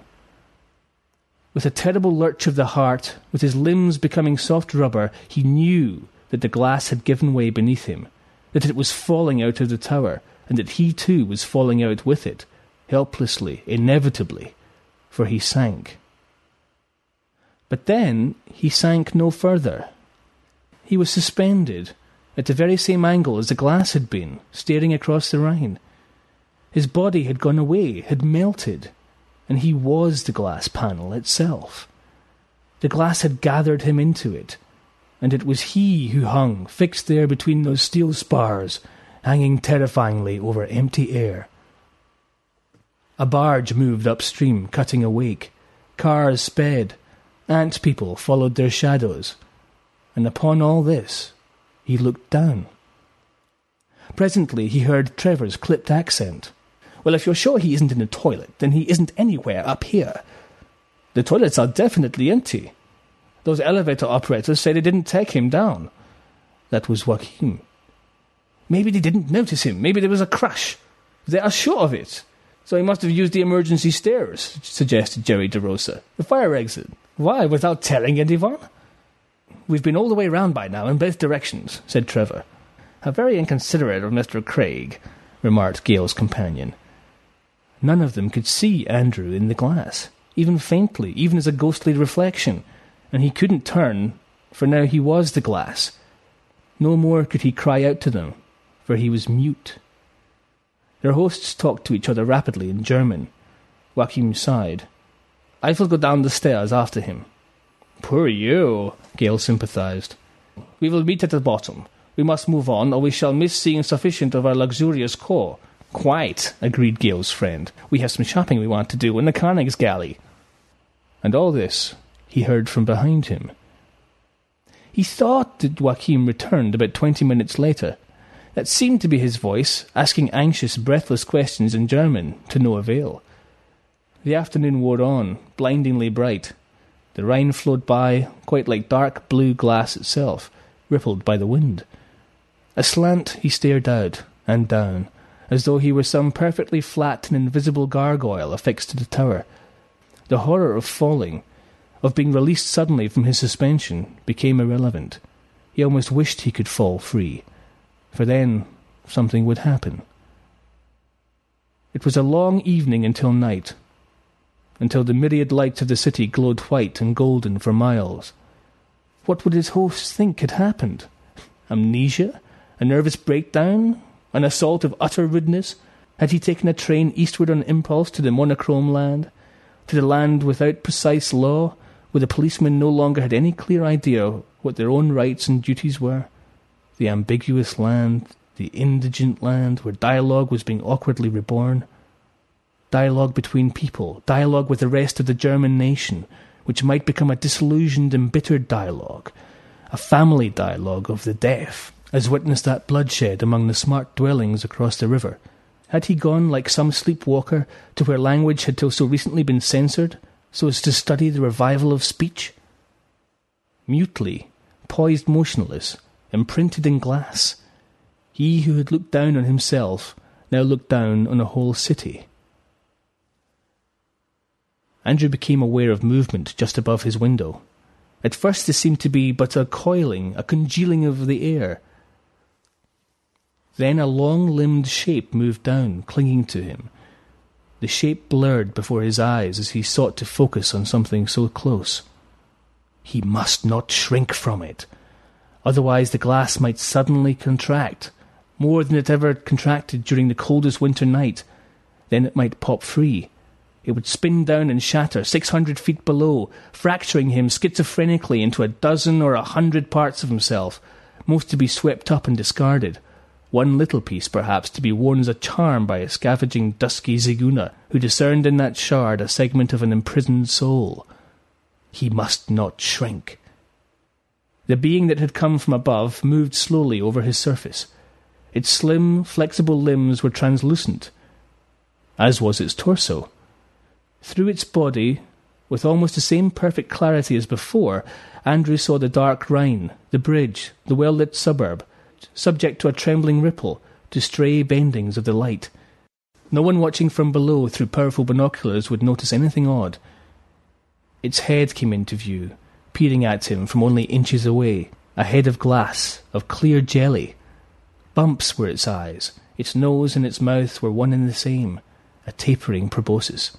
With a terrible lurch of the heart, with his limbs becoming soft rubber, he knew that the glass had given way beneath him, that it was falling out of the tower, and that he too was falling out with it, helplessly, inevitably, for he sank. But then he sank no further. He was suspended, at the very same angle as the glass had been, staring across the Rhine. His body had gone away, had melted and he was the glass panel itself. The glass had gathered him into it, and it was he who hung, fixed there between those steel spars, hanging terrifyingly over empty air. A barge moved upstream, cutting a wake. Cars sped. Ant people followed their shadows. And upon all this, he looked down. Presently he heard Trevor's clipped accent. Well, if you're sure he isn't in the toilet, then he isn't anywhere up here. The toilets are definitely empty. Those elevator operators say they didn't take him down. That was Joachim. Maybe they didn't notice him. Maybe there was a crash. They are sure of it. So he must have used the emergency stairs, suggested Jerry DeRosa. The fire exit. Why, without telling anyone? We've been all the way round by now in both directions, said Trevor. How very inconsiderate of Mr. Craig, remarked Gail's companion. None of them could see Andrew in the glass, even faintly, even as a ghostly reflection, and he couldn't turn, for now he was the glass. No more could he cry out to them, for he was mute. Their hosts talked to each other rapidly in German. Joachim sighed. I will go down the stairs after him. Poor you, Gail sympathized. We will meet at the bottom. We must move on, or we shall miss seeing sufficient of our luxurious Kö. Quite, agreed Gail's friend. We have some shopping we want to do in the Königsallee. And all this he heard from behind him. He thought that Joachim returned about twenty minutes later. That seemed to be his voice, asking anxious, breathless questions in German, to no avail. The afternoon wore on, blindingly bright. The Rhine flowed by, quite like dark blue glass itself, rippled by the wind. Aslant he stared out and down, as though he were some perfectly flat and invisible gargoyle affixed to the tower. The horror of falling, of being released suddenly from his suspension, became irrelevant. He almost wished he could fall free, for then something would happen. It was a long evening until night, until the myriad lights of the city glowed white and golden for miles. What would his hosts think had happened? Amnesia? A nervous breakdown? An assault of utter rudeness? Had he taken a train eastward on impulse to the monochrome land? To the land without precise law, where the policemen no longer had any clear idea what their own rights and duties were? The ambiguous land, the indigent land, where dialogue was being awkwardly reborn? Dialogue between people, dialogue with the rest of the German nation, which might become a disillusioned, embittered dialogue, a family dialogue of the deaf, as witnessed that bloodshed among the smart dwellings across the river. Had he gone, like some sleepwalker, to where language had till so recently been censored, so as to study the revival of speech? Mutely, poised motionless, imprinted in glass, he who had looked down on himself now looked down on a whole city. Andrew became aware of movement just above his window. At first this seemed to be but a coiling, a congealing of the air, then a long-limbed shape moved down, clinging to him. The shape blurred before his eyes as he sought to focus on something so close. He must not shrink from it. Otherwise the glass might suddenly contract, more than it ever contracted during the coldest winter night. Then it might pop free. It would spin down and shatter six hundred feet below, fracturing him schizophrenically into a dozen or a hundred parts of himself, most to be swept up and discarded one little piece perhaps to be worn as a charm by a scavenging dusky Zigeuner who discerned in that shard a segment of an imprisoned soul. He must not shrink. The being that had come from above moved slowly over his surface. Its slim, flexible limbs were translucent, as was its torso. Through its body, with almost the same perfect clarity as before, Andrew saw the dark Rhine, the bridge, the well lit suburb, subject to a trembling ripple, to stray bendings of the light. No one watching from below through powerful binoculars would notice anything odd. Its head came into view, peering at him from only inches away, a head of glass, of clear jelly. Bumps were its eyes, its nose and its mouth were one and the same, a tapering proboscis.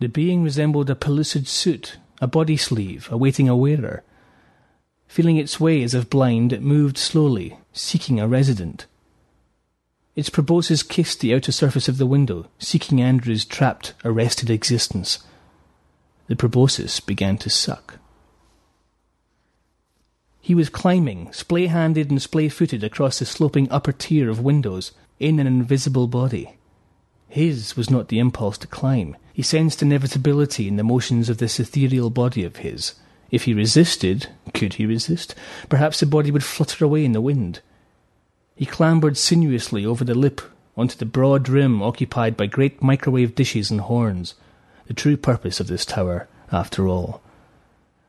The being resembled a pellucid suit, a body sleeve, awaiting a wearer. Feeling its way as if blind, it moved slowly, seeking a resident. Its proboscis kissed the outer surface of the window, seeking Andrew's trapped, arrested existence. The proboscis began to suck. He was climbing, splay handed and splay footed, across the sloping upper tier of windows in an invisible body. His was not the impulse to climb. He sensed inevitability in the motions of this ethereal body of his. If he resisted, could he resist? Perhaps the body would flutter away in the wind. He clambered sinuously over the lip onto the broad rim occupied by great microwave dishes and horns, the true purpose of this tower, after all.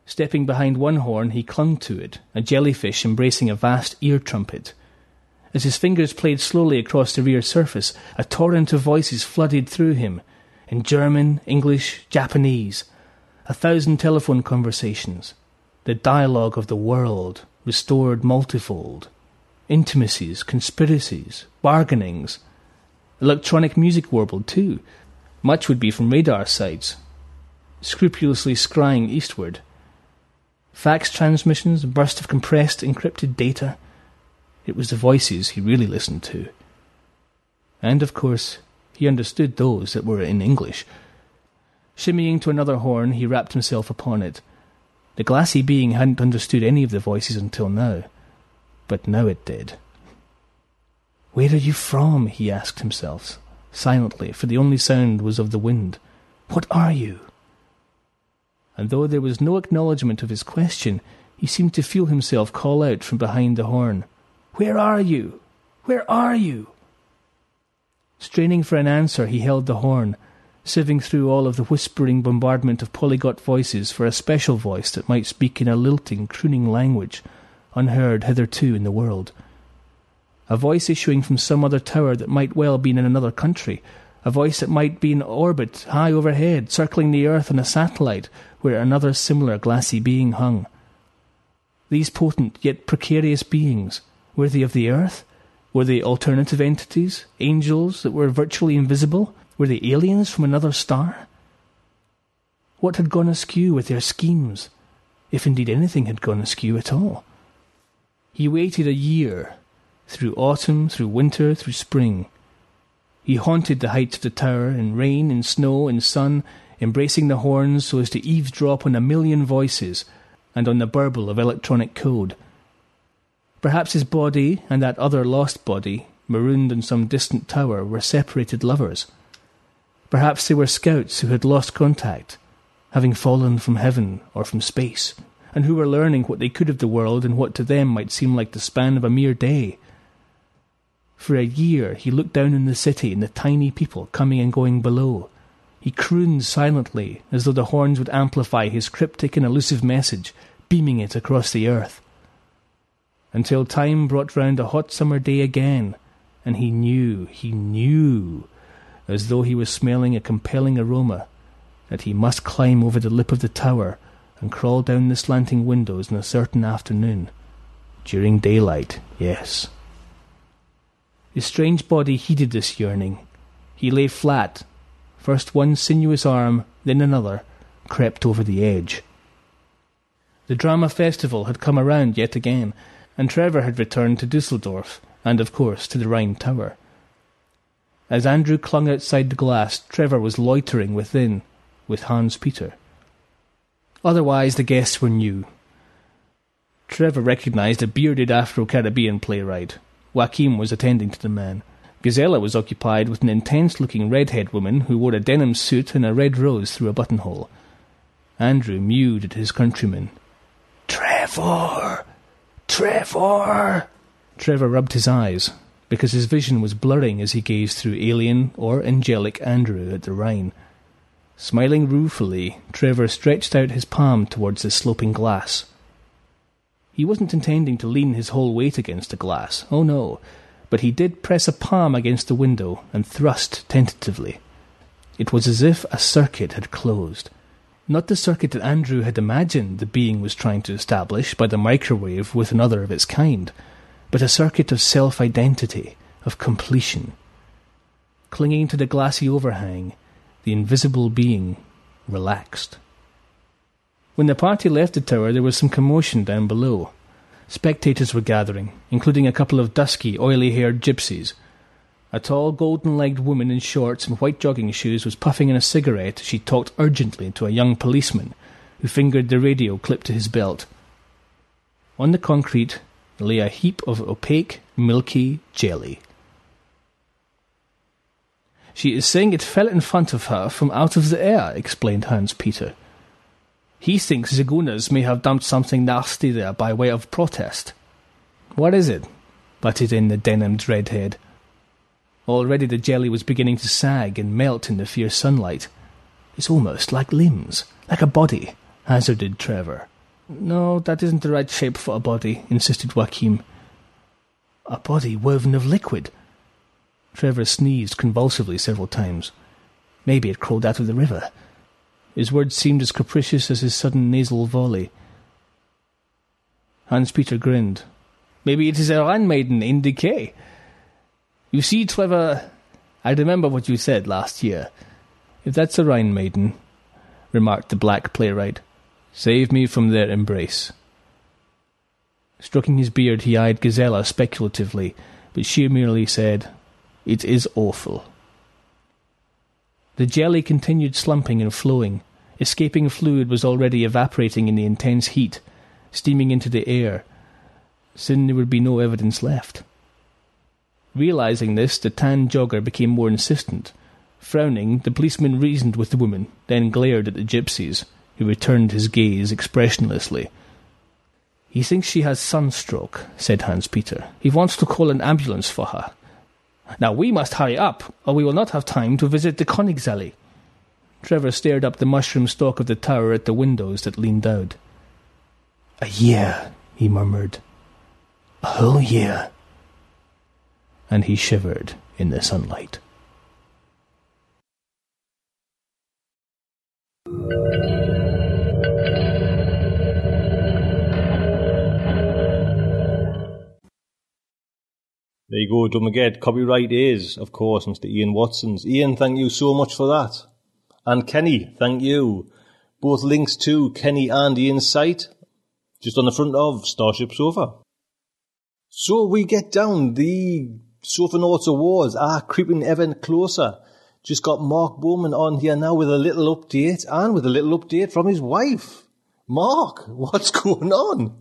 Stepping behind one horn, he clung to it, a jellyfish embracing a vast ear trumpet. As his fingers played slowly across the rear surface, a torrent of voices flooded through him, in German, English, Japanese, a thousand telephone conversations, the dialogue of the world, restored multifold, intimacies, conspiracies, bargainings, electronic music warbled too. Much would be from radar sites, scrupulously scrying eastward, fax transmissions, a burst of compressed, encrypted data. It was the voices he really listened to. And, of course, he understood those that were in English. Shimmying to another horn, he wrapped himself upon it. The glassy being hadn't understood any of the voices until now, but now it did. Where are you from? he asked himself, silently, for the only sound was of the wind. What are you? and though there was no acknowledgment of his question, he seemed to feel himself call out from behind the horn, Where are you? Where are you? Straining for an answer, he held the horn, sieving through all of the whispering bombardment of polyglot voices for a special voice that might speak in a lilting, crooning language, unheard hitherto in the world. A voice issuing from some other tower that might well be in another country, a voice that might be in orbit high overhead, circling the earth on a satellite, where another similar glassy being hung. These potent yet precarious beings, were they of the earth? Were they alternative entities, angels that were virtually invisible? Were they aliens from another star? What had gone askew with their schemes, if indeed anything had gone askew at all? He waited a year, through autumn, through winter, through spring. He haunted the heights of the tower in rain, in snow, in sun, embracing the horns so as to eavesdrop on a million voices and on the burble of electronic code. Perhaps his body and that other lost body, marooned in some distant tower, were separated lovers. Perhaps they were scouts who had lost contact, having fallen from heaven or from space, and who were learning what they could of the world in what to them might seem like the span of a mere day. For a year he looked down on the city and the tiny people coming and going below, he crooned silently, as though the horns would amplify his cryptic and elusive message, beaming it across the earth. Until time brought round a hot summer day again, and he knew, he knew, as though he was smelling a compelling aroma, that he must climb over the lip of the tower and crawl down the slanting windows in a certain afternoon. During daylight, yes. His strange body heeded this yearning. He lay flat, First one sinuous arm, then another, crept over the edge. The drama festival had come around yet again, and Trevor had returned to Dusseldorf, and of course to the Rhine Tower. As Andrew clung outside the glass, Trevor was loitering within with Hans Peter. Otherwise, the guests were new. Trevor recognized a bearded Afro-Caribbean playwright. Joachim was attending to the man. Gisela was occupied with an intense-looking red-haired woman who wore a denim suit and a red rose through a buttonhole. Andrew mewed at his countryman. Trevor! Trevor! Trevor rubbed his eyes, because his vision was blurring as he gazed through alien or angelic Andrew at the Rhine. Smiling ruefully, Trevor stretched out his palm towards the sloping glass. He wasn't intending to lean his whole weight against the glass. Oh no but he did press a palm against the window and thrust tentatively. It was as if a circuit had closed. Not the circuit that Andrew had imagined the being was trying to establish by the microwave with another of its kind, but a circuit of self identity, of completion. Clinging to the glassy overhang, the invisible being relaxed. When the party left the tower, there was some commotion down below. Spectators were gathering, including a couple of dusky, oily haired gypsies. A tall, golden legged woman in shorts and white jogging shoes was puffing in a cigarette as she talked urgently to a young policeman who fingered the radio clipped to his belt. On the concrete lay a heap of opaque, milky jelly. She is saying it fell in front of her from out of the air, explained Hans Peter. He thinks Gunners may have dumped something nasty there by way of protest. What is it? butted in the denimed redhead. Already the jelly was beginning to sag and melt in the fierce sunlight. It's almost like limbs, like a body, hazarded Trevor. No, that isn't the right shape for a body, insisted Joachim. A body woven of liquid. Trevor sneezed convulsively several times. Maybe it crawled out of the river. His words seemed as capricious as his sudden nasal volley. Hans Peter grinned. Maybe it is a Rhine maiden in decay. You see, Trevor, I remember what you said last year. If that's a Rhine maiden, remarked the black playwright, save me from their embrace. Stroking his beard, he eyed Gisela speculatively, but she merely said, It is awful. The jelly continued slumping and flowing. Escaping fluid was already evaporating in the intense heat, steaming into the air. Soon there would be no evidence left. Realizing this, the tan jogger became more insistent. Frowning, the policeman reasoned with the woman, then glared at the gypsies, who returned his gaze expressionlessly. He thinks she has sunstroke, said Hans Peter. He wants to call an ambulance for her. Now we must hurry up, or we will not have time to visit the Königsallee. Trevor stared up the mushroom stalk of the tower at the windows that leaned out. A year, he murmured. A whole year. And he shivered in the sunlight. There you go, don't copyright is, of course, Mr. Ian Watson's. Ian, thank you so much for that. And Kenny, thank you. Both links to Kenny and Ian's site, just on the front of Starship Sofa. So we get down, the Sofanaut Awards are creeping ever closer. Just got Mark Bormann on here now with a little update and with a little update from his wife. Mark, what's going on?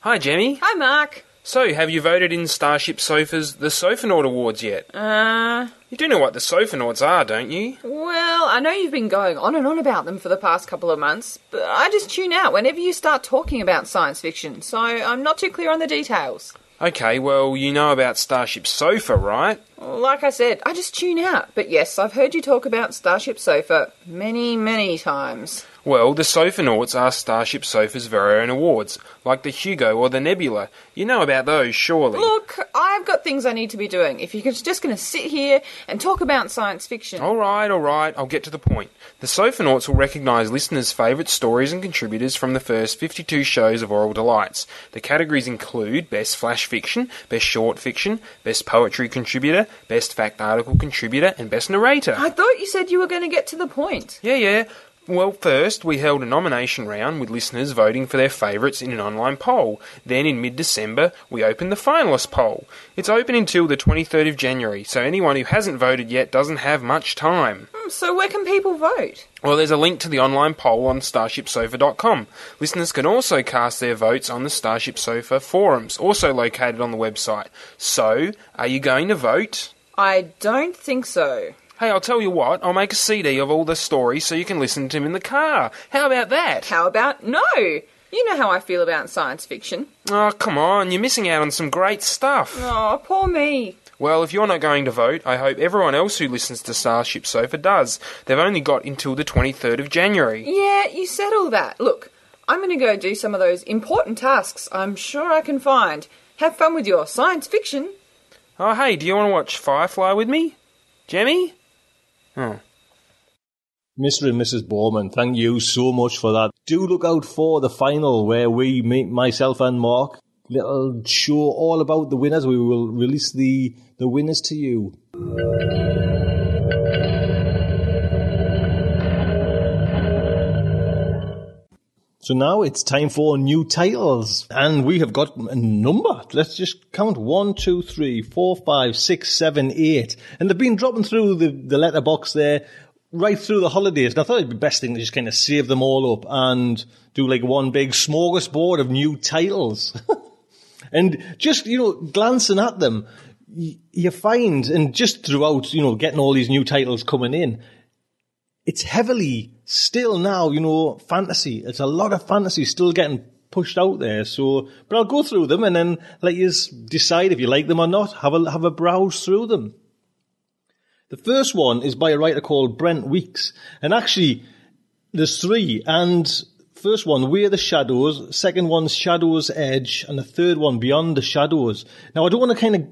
Hi, Jemmy. Hi, Mark. So, have you voted in Starship Sofa's The Sofanaut Awards yet? Uh, You do know what the Sofanauts are, don't you? well, I know you've been going on and on about them for the past couple of months, but I just tune out whenever you start talking about science fiction, so I'm not too clear on the details. Okay, well, you know about Starship Sofa, right? Like I said, I just tune out, but yes, I've heard you talk about Starship Sofa many, many times. Well, the Sofanauts are Starship Sofa's very own awards, like the Hugo or the Nebula. You know about those, surely. Look, I've got things I need to be doing. If you're just going to sit here and talk about science fiction. All right, all right, I'll get to the point. The Sofanauts will recognise listeners' favourite stories and contributors from the first 52 shows of Aural Delights. The categories include Best Flash Fiction, Best Short Fiction, Best Poetry Contributor, Best Fact Article Contributor, and Best Narrator. I thought you said you were going to get to the point. Yeah, yeah. Well, first, we held a nomination round with listeners voting for their favourites in an online poll. Then, in mid December, we opened the finalist poll. It's open until the 23rd of January, so anyone who hasn't voted yet doesn't have much time. Hmm, So where can people vote? Well, there's a link to the online poll on StarshipSofa.com. Listeners can also cast their votes on the Starship Sofa forums, also located on the website. So, are you going to vote? I don't think so. Hey, I'll tell you what, I'll make a CD of all the stories so you can listen to them in the car. How about that? How about no? You know how I feel about science fiction. Oh, come on, you're missing out on some great stuff. Oh, poor me. Well, if you're not going to vote, I hope everyone else who listens to Starship Sofa does. They've only got until the 23rd of January. Yeah, you said all that. Look, I'm going to go do some of those important tasks I'm sure I can find. Have fun with your science fiction. Oh, hey, do you want to watch Firefly with me? Jemmy? Mr. and Mrs. Bormann, thank you so much for that. Do look out for the final where we, meet myself and Mark, little show all about the winners. We will release the, the winners to you. So now it's time for new titles, and we have got a number. Let's just count one, two, three, four, five, six, seven, eight, and they've been dropping through the the letterbox there right through the holidays. And I thought it'd be best thing to just kind of save them all up and do like one big smorgasbord of new titles. and just you know, glancing at them, you find, and just throughout, you know, getting all these new titles coming in, it's heavily still now, you know, fantasy. It's a lot of fantasy still getting pushed out there. So, but I'll go through them and then let you decide if you like them or not. Have a have a browse through them. The first one is by a writer called Brent Weeks, and actually, there's three. And first one, We're the Shadows. Second one's Shadows Edge, and the third one, Beyond the Shadows. Now, I don't want to kind of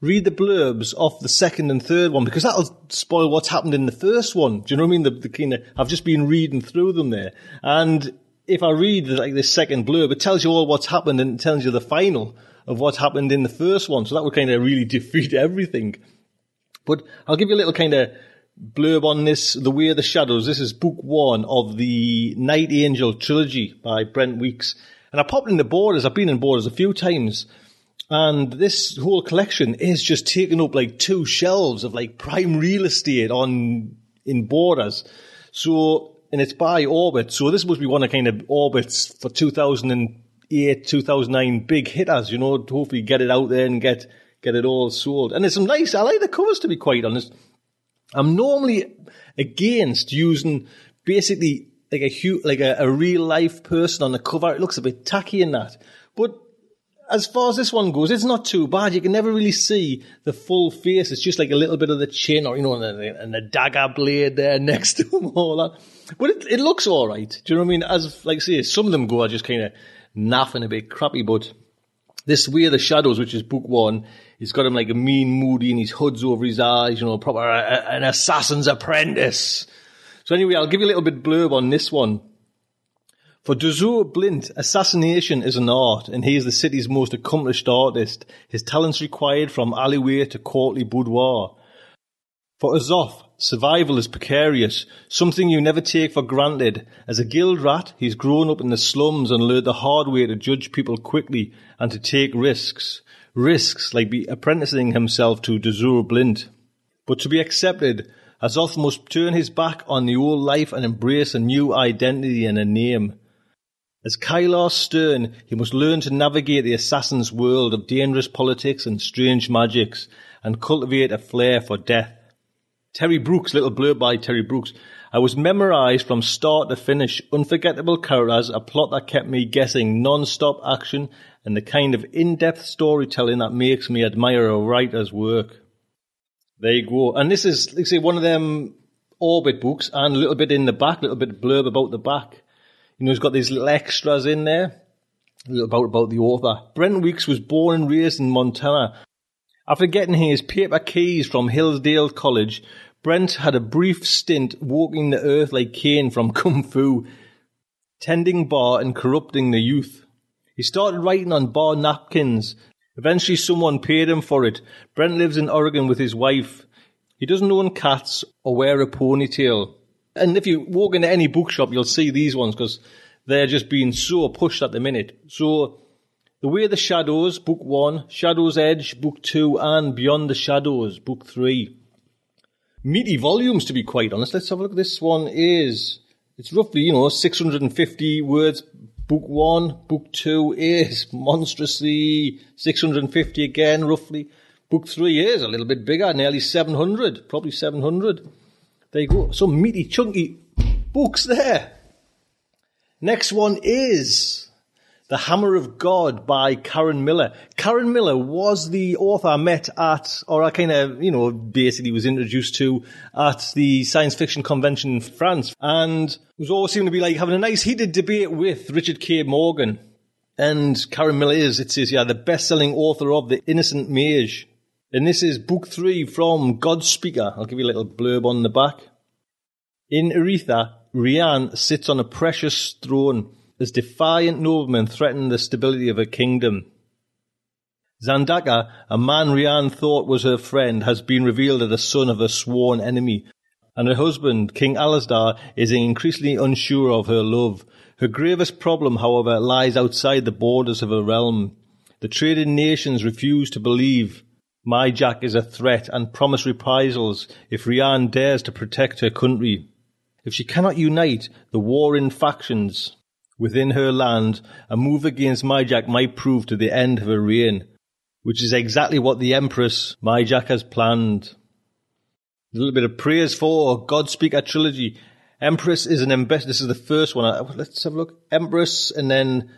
read the blurbs off the second and third one because that'll spoil what's happened in the first one. Do you know what I mean? The, the kind of I've just been reading through them there, and if I read like this second blurb, it tells you all what's happened and it tells you the final of what happened in the first one. So that would kind of really defeat everything. But I'll give you a little kind of blurb on this, The Way of the Shadows. This is book one of the Night Angel trilogy by Brent Weeks. And I popped in the borders. I've been in borders a few times. And this whole collection is just taking up like two shelves of like prime real estate on, in borders. So, and it's by Orbit. So this must be one of kind of Orbit's for 2008, 2009 big hitters, you know, to hopefully get it out there and get, get it all sold. And it's some nice, I like the covers to be quite honest. I'm normally against using basically like a like a, a real life person on the cover. It looks a bit tacky in that. But as far as this one goes, it's not too bad. You can never really see the full face. It's just like a little bit of the chin or, you know, and the, dagger blade there next to them, all that. But it, it looks alright. Do you know what I mean? As, like say, some of them go are just kind of naffing a bit crappy, but this Way of the Shadows, which is book one, he's got him like a mean, moody, and his hood's over his eyes, you know, proper an assassin's apprentice. So anyway, I'll give you a little bit blurb on this one. For Durzo Blint, assassination is an art, and he is the city's most accomplished artist. His talents required from alleyway to courtly boudoir. For Azoth, survival is precarious, something you never take for granted. As a guild rat, he's grown up in the slums and learned the hard way to judge people quickly and to take risks. Risks like be apprenticing himself to Durzo Blint. But to be accepted, Azoth must turn his back on the old life and embrace a new identity and a name. As Kylar Stern, he must learn to navigate the assassin's world of dangerous politics and strange magics, and cultivate a flair for death. Terry Brooks, little blurb by Terry Brooks. I was memorized from start to finish. Unforgettable characters, a plot that kept me guessing, non-stop action, and the kind of in-depth storytelling that makes me admire a writer's work. There you go. And this is, let's say, one of them Orbit books, and a little bit in the back, a little bit blurb about the back. You know, he's got these little extras in there. A little about, about the author. Brent Weeks was born and raised in Montana. After getting his paper keys from Hillsdale College, Brent had a brief stint walking the earth like Caine from Kung Fu, tending bar and corrupting the youth. He started writing on bar napkins. Eventually someone paid him for it. Brent lives in Oregon with his wife. He doesn't own cats or wear a ponytail. And if you walk into any bookshop, you'll see these ones because they're just being so pushed at the minute. So, The Way of the Shadows, Book 1, Shadow's Edge, Book 2, and Beyond the Shadows, Book 3. Meaty volumes, to be quite honest. Let's have a look. This one is, it's roughly, you know, 650 words. Book 1, Book 2 is monstrously 650 again, roughly. Book 3 is a little bit bigger, nearly 700, probably 700. There you go. Some meaty, chunky books there. Next one is The Hammer of God by Karen Miller. Karen Miller was the author I met at, or I kind of, you know, basically was introduced to at the science fiction convention in France. And was always seemed to be like having a nice heated debate with Richard K. Morgan. And Karen Miller is, it says, yeah, the best-selling author of The Innocent Mage. And this is book three from God's Speaker. I'll give you a little blurb on the back. In Ethrea, Rhian sits on a precious throne as defiant noblemen threaten the stability of her kingdom. Zandakar, a man Rhian thought was her friend, has been revealed as the son of a sworn enemy, and her husband, King Alasdair, is increasingly unsure of her love. Her gravest problem, however, lies outside the borders of her realm. The trading nations refuse to believe Mijak is a threat and promise reprisals if Rhian dares to protect her country. If she cannot unite the warring factions within her land, a move against Mijak might prove to the end of her reign. which is exactly what the Empress, Mijak, has planned. A little bit of praise for Godspeaker trilogy. Empress is an embed. This is the first one. Uh, let's have a look. Empress, and then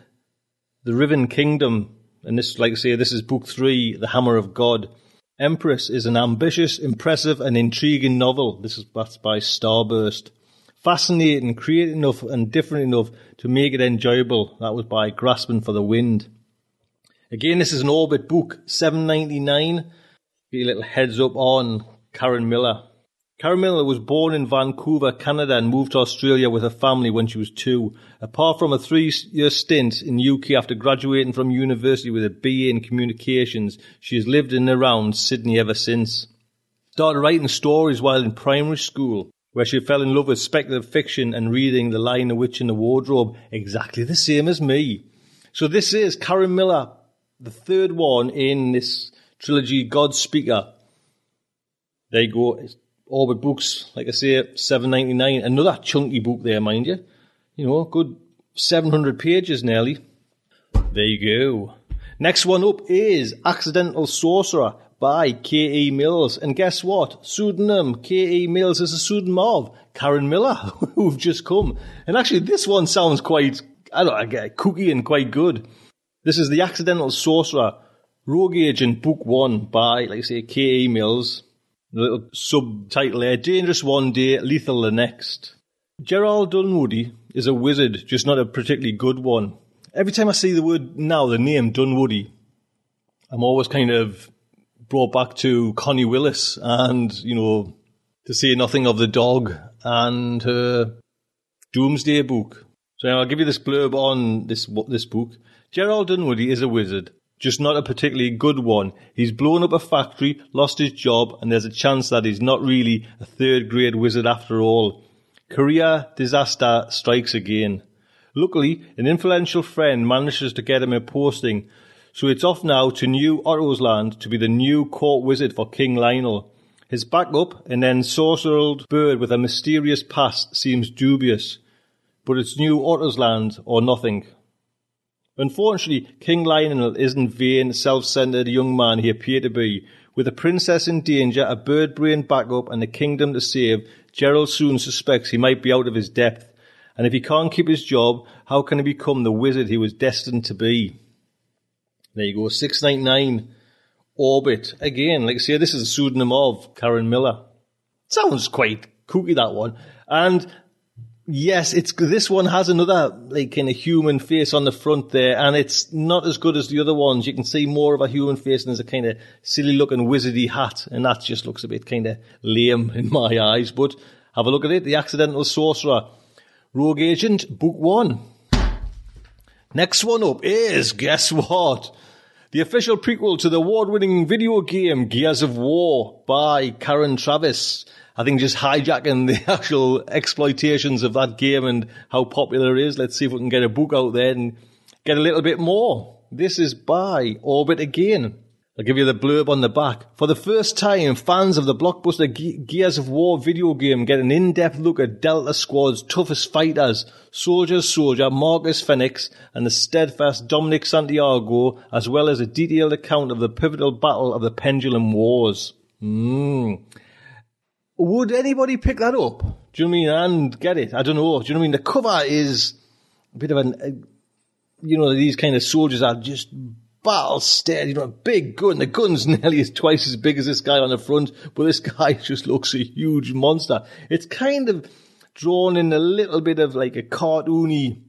the Riven Kingdom, and this, like I say, this is book three, The Hammer of God. Empress is an ambitious, impressive, and intriguing novel. This is by Starburst. Fascinating, creative enough, and different enough to make it enjoyable. That was by Grasping for the Wind. Again, this is an Orbit book, seven ninety nine. Get a little heads up on Karen Miller. Karen Miller was born in Vancouver, Canada, and moved to Australia with her family when she was two. Apart from a three-year stint in UK after graduating from university with a BA in communications, she has lived in and around Sydney ever since. Started writing stories while in primary school, where she fell in love with speculative fiction and reading The Lion, the Witch, and the Wardrobe, exactly the same as me. So this is Karen Miller, the third one in this trilogy, Godspeaker. There you go. Orbit Books, like I say, seven ninety nine. Another chunky book there, mind you. You know, good seven hundred pages nearly. There you go. Next one up is Accidental Sorcerer by K.E. Mills. And guess what? Pseudonym K.E. Mills is a pseudonym of Karen Miller, who've just come. And actually, this one sounds quite, I don't know, cookie and quite good. This is The Accidental Sorcerer, Rogue Agent Book 1 by, like I say, K.E. Mills. Little subtitle there, Dangerous One Day, Lethal the Next. Gerald Dunwoody is a wizard, just not a particularly good one. Every time I see the word now, the name Dunwoody, I'm always kind of brought back to Connie Willis and, you know, to say nothing of the dog and her Doomsday book. So I'll give you this blurb on this this book. Gerald Dunwoody is a wizard just not a particularly good one. He's blown up a factory, lost his job, and there's a chance that he's not really a third grade wizard after all. Career disaster strikes again. Luckily, an influential friend manages to get him a posting, so it's off now to New Ottosland to be the new court wizard for King Lionel. His backup, an ensorcelled bird with a mysterious past, seems dubious, but it's New Ottosland or nothing. Unfortunately, King Lionel isn't vain, self-centered young man he appeared to be. With a princess in danger, a bird brain backup, and a kingdom to save, Gerald soon suspects he might be out of his depth. And if he can't keep his job, how can he become the wizard he was destined to be? There you go, 699 Orbit. Again, like I say, this is a pseudonym of Karen Miller. Sounds quite kooky, that one. And Yes, it's this one has another like kind of human face on the front there, and it's not as good as the other ones. You can see more of a human face, and there's a kind of silly looking wizardy hat, and that just looks a bit kind of lame in my eyes. But have a look at it: The Accidental Sorcerer, Rogue Agent, Book One. Next one up is guess what? The official prequel to the award-winning video game Gears of War by Karen Traviss. I think just hijacking the actual exploitations of that game and how popular it is. Let's see if we can get a book out there and get a little bit more. This is by Orbit again. I'll give you the blurb on the back. For the first time, fans of the blockbuster Ge- Gears of War video game get an in-depth look at Delta Squad's toughest fighters, Soldier Soldier, Marcus Fenix, and the steadfast Dominic Santiago, as well as a detailed account of the pivotal battle of the Pendulum Wars. Mm. Would anybody pick that up? Do you know what I mean? And get it? I don't know. Do you know what I mean? The cover is a bit of an, uh, you know, these kind of soldiers are just battle steady, you know, a big gun. The gun's nearly as twice as big as this guy on the front, but this guy just looks a huge monster. It's kind of drawn in a little bit of like a cartoony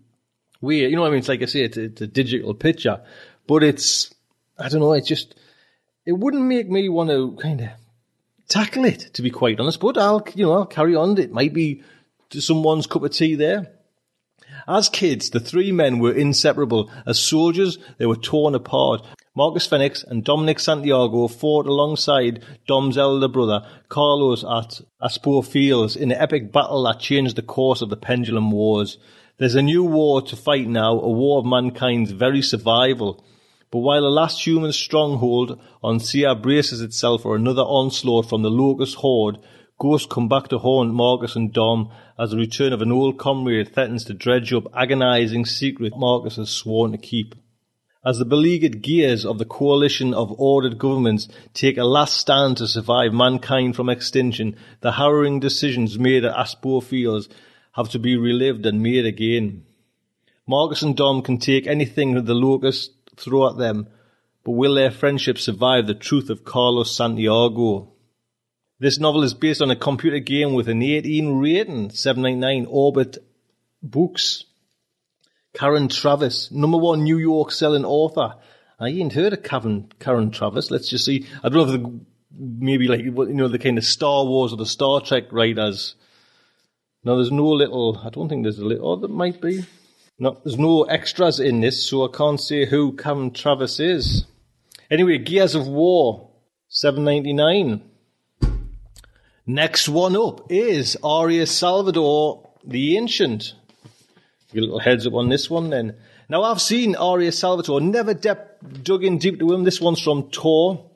way. You know what I mean? It's like I say, it's, it's a digital picture, but it's, I don't know, it's just, it wouldn't make me want to kind of tackle it, to be quite honest. But I'll, you know, I'll carry on. It might be someone's cup of tea there. As kids, the three men were inseparable. As soldiers, they were torn apart. Marcus Fenix and Dominic Santiago fought alongside Dom's elder brother, Carlos, at Aspho Fields in an epic battle that changed the course of the Pendulum Wars. There's a new war to fight now, a war of mankind's very survival. But while the last human stronghold on Sera braces itself for another onslaught from the Locust Horde, ghosts come back to haunt Marcus and Dom as the return of an old comrade threatens to dredge up agonizing secret Marcus has sworn to keep. as the beleaguered gears of the coalition of ordered governments take a last stand to survive mankind from extinction, the harrowing decisions made at Aspho Fields have to be relived and made again. Marcus and Dom can take anything that the locusts throw at them, but will their friendship survive the truth of Carlos Santiago? This novel is based on a computer game with an 18 rating, 799 Orbit Books. Karen Traviss, number one New York selling author. I ain't heard of Karen, Karen Traviss. Let's just see. I don't know if the, maybe like, you know, the kind of Star Wars or the Star Trek writers. No, there's no little, I don't think there's a little, oh, there might be. No, there's no extras in this, so I can't say who Karen Traviss is. Anyway, Gears of War, 799. Next one up is Aria Salvatore the Ancient. A little heads up on this one then. Now I've seen Aria Salvatore, never dug in deep to him. This one's from Tor.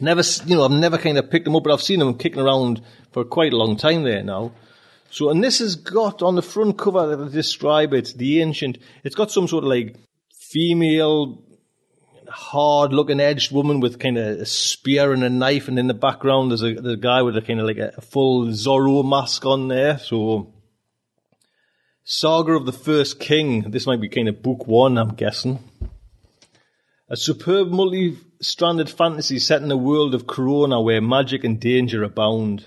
Never, you know, I've never kind of picked him up, but I've seen him kicking around for quite a long time there now. So, and this has got on the front cover that I describe it, the ancient, it's got some sort of like female, hard looking edged woman with kind of a spear and a knife, and in the background there's a, there's a guy with a kind of like a full Zorro mask on there. So, Saga of the First King. This might be kind of book one, I'm guessing. A superb multi-stranded fantasy set in a world of Corona where magic and danger abound.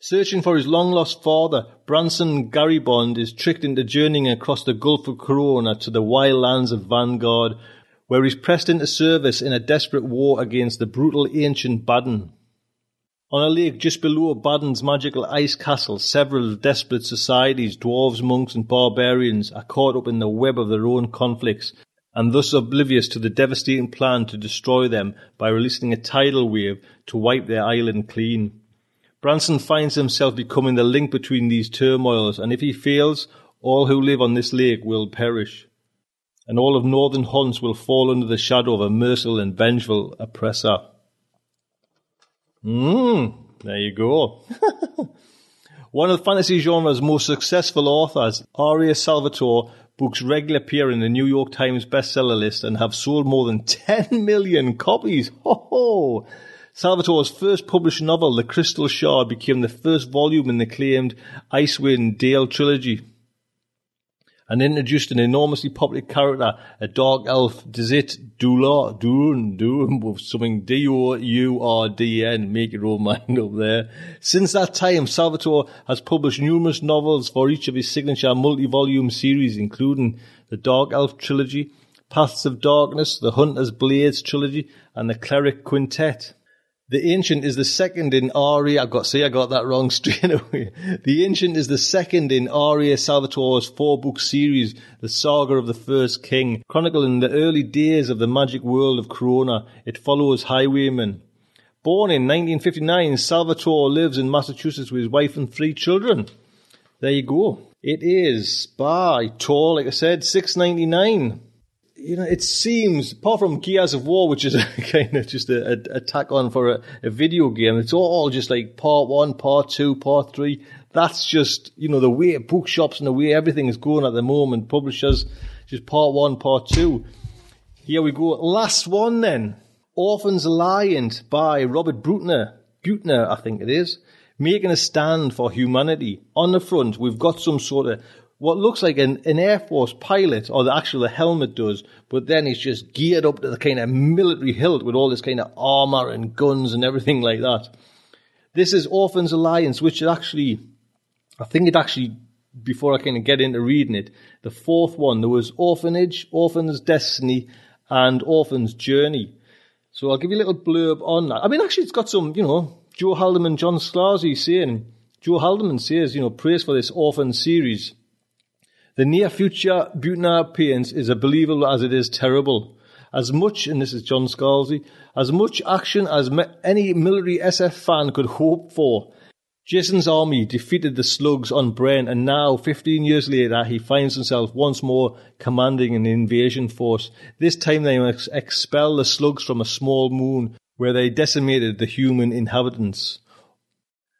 Searching for his long-lost father, Branson Garibond is tricked into journeying across the Gulf of Corona to the wild lands of Vanguard, where he's pressed into service in a desperate war against the brutal ancient Baden. On a lake just below Baden's magical ice castle, several desperate societies, dwarves, monks, and barbarians, are caught up in the web of their own conflicts, and thus oblivious to the devastating plan to destroy them by releasing a tidal wave to wipe their island clean. Branson finds himself becoming the link between these turmoils, and if he fails, all who live on this lake will perish. And all of northern Honce will fall under the shadow of a merciful and vengeful oppressor. Mm, there you go. One of fantasy genre's most successful authors, Aria Salvatore, books regularly appear in the New York Times bestseller list and have sold more than 10 million copies. Ho ho! Salvatore's first published novel, The Crystal Shard, became the first volume in the acclaimed Icewind Dale trilogy and introduced an enormously popular character, a dark elf, Dizit Dula, Dun, Dun, with something D-O-U-R-D-N, make your own mind up there. Since that time, Salvatore has published numerous novels for each of his signature multi-volume series, including the Dark Elf trilogy, Paths of Darkness, the Hunter's Blades trilogy, and the Cleric Quintet. The Ancient is the second in Aria. I've got say I got that wrong straight away. The Ancient is the second in Aria Salvatore's four-book series, The Saga of the First King, chronicling the early days of the magic world of Corona. It follows Highwayman. Born in 1959, Salvatore lives in Massachusetts with his wife and three children. There you go. It is by Tor, like I said, six ninety nine you know, it seems, apart from Gears of War, which is kind of just a, a, a tack on for a, a, video game, it's all just like part one, part two, part three. That's just, you know, the way bookshops and the way everything is going at the moment. Publishers, just part one, part two. Here we go. Last one then. Orphans Alliance by Robert Brutner. Buettner, I think it is. Making a stand for humanity. On the front, we've got some sort of what looks like an, an Air Force pilot, or the actual helmet does, but then he's just geared up to the kind of military hilt with all this kind of armor and guns and everything like that. This is Orphans Alliance, which is actually, I think it actually, before I kind of get into reading it, the fourth one, there was Orphanage, Orphan's Destiny, and Orphan's Journey. So I'll give you a little blurb on that. I mean, actually, it's got some, you know, Joe Haldeman, John Scalzi saying, Joe Haldeman says, you know, praise for this Orphan series. The near future Buettner appearance is as believable as it is terrible. As much, and this is John Scalzi, as much action as me- any military SF fan could hope for. Jason's army defeated the slugs on Brent, and now, 15 years later, he finds himself once more commanding an invasion force. This time they must expel the slugs from a small moon where they decimated the human inhabitants.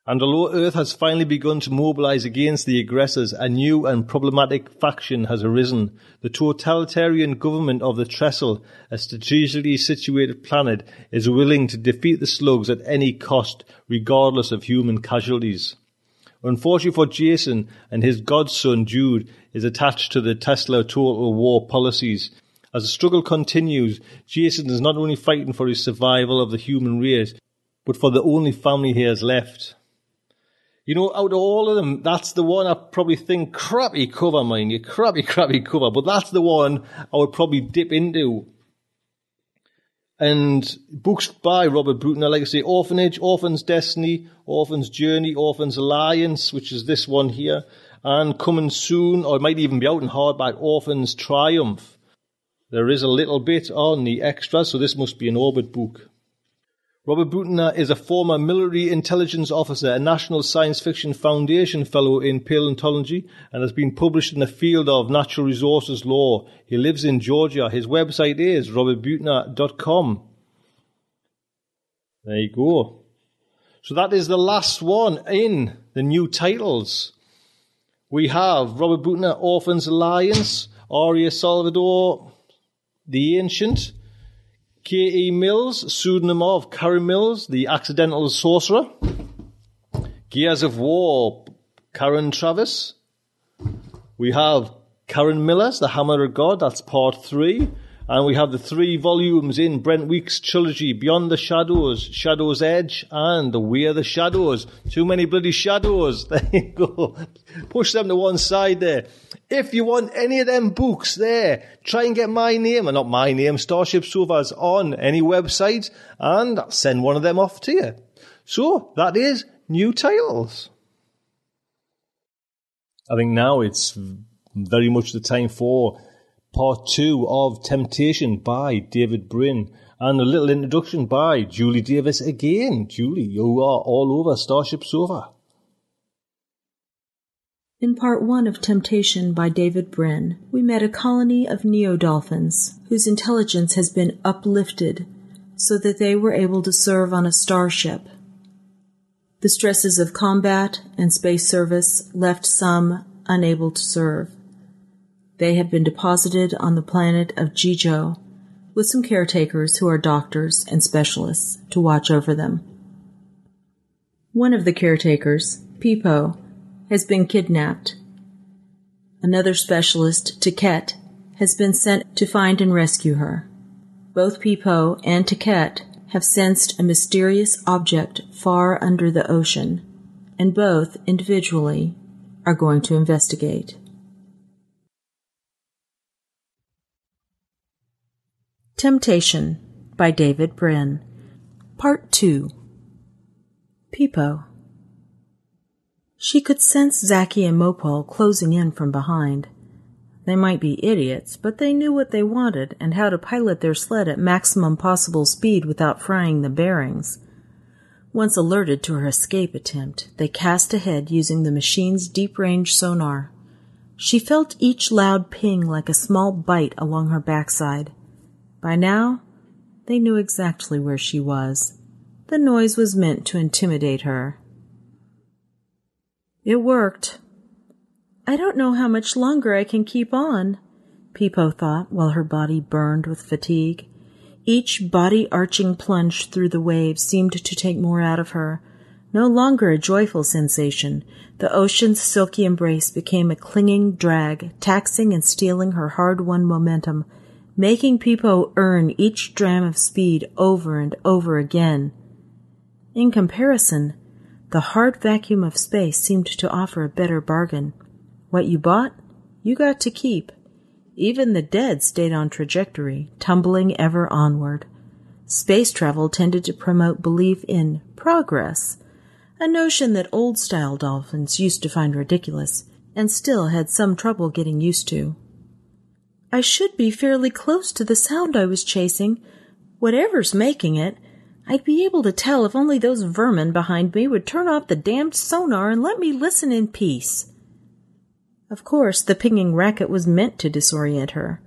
And although Earth has finally begun to mobilize against the aggressors, a new and problematic faction has arisen. The totalitarian government of the Trestle, a strategically situated planet, is willing to defeat the slugs at any cost, regardless of human casualties. Unfortunately for Jason and his godson Jude is attached to the Tesla total war policies. As the struggle continues, Jason is not only fighting for his survival of the human race, but for the only family he has left. You know, out of all of them, that's the one I probably think crappy cover, mind you, crappy, crappy cover. But that's the one I would probably dip into. And books by Robert Buettner, like I say, Orphanage, Orphan's Destiny, Orphan's Journey, Orphan's Alliance, which is this one here, and coming soon, or it might even be out in hardback, Orphan's Triumph. There is a little bit on the extra, so this must be an Orbit book. Robert Buettner is a former military intelligence officer, a National Science Fiction Foundation Fellow in paleontology, and has been published in the field of natural resources law. He lives in Georgia. His website is robertbuettner.com. There you go. So that is the last one in the new titles. We have Robert Buettner, Orphans Alliance, Aria Salvatore, The Ancient, K.E. Mills, pseudonym of Karen Mills, the accidental sorcerer. Gears of War, Karen Traviss. We have Karen Miller's The Hammer of God, that's part three. And we have the three volumes in Brent Weeks' trilogy, Beyond the Shadows, Shadow's Edge, and We're the Shadows. Too many bloody shadows. There you go. Push them to one side there. If you want any of them books there, try and get my name, and not my name, Starship Sofas, on any website, and I'll send one of them off to you. So, that is new titles. I think now it's very much the time for part two of Temptation by David Brin. And a little introduction by Julie Davis again. Julie, you are all over Starship Sofa. In part one of Temptation by David Brin, we met a colony of neo-dolphins whose intelligence has been uplifted so that they were able to serve on a starship. The stresses of combat and space service left some unable to serve. They have been deposited on the planet of Jijo with some caretakers who are doctors and specialists to watch over them. One of the caretakers, Peepo, has been kidnapped. Another specialist, Tkett, has been sent to find and rescue her. Both Peepo and Tkett have sensed a mysterious object far under the ocean, and both individually are going to investigate. Temptation by David Brin Part 2 Peepo she could sense Zhaki and Mopol closing in from behind. They might be idiots, but they knew what they wanted and how to pilot their sled at maximum possible speed without frying the bearings. Once alerted to her escape attempt, they cast ahead using the machine's deep range sonar. She felt each loud ping like a small bite along her backside. By now, they knew exactly where she was. The noise was meant to intimidate her. It worked. I don't know how much longer I can keep on, Peepo thought while her body burned with fatigue. Each body arching plunge through the waves seemed to take more out of her. No longer a joyful sensation, the ocean's silky embrace became a clinging drag, taxing and stealing her hard won momentum, making Peepo earn each dram of speed over and over again. In comparison, the hard vacuum of space seemed to offer a better bargain. What you bought, you got to keep. Even the dead stayed on trajectory, tumbling ever onward. Space travel tended to promote belief in progress, a notion that old style dolphins used to find ridiculous and still had some trouble getting used to. I should be fairly close to the sound I was chasing. Whatever's making it, I'd be able to tell if only those vermin behind me would turn off the damned sonar and let me listen in peace. Of course, the pinging racket was meant to disorient her.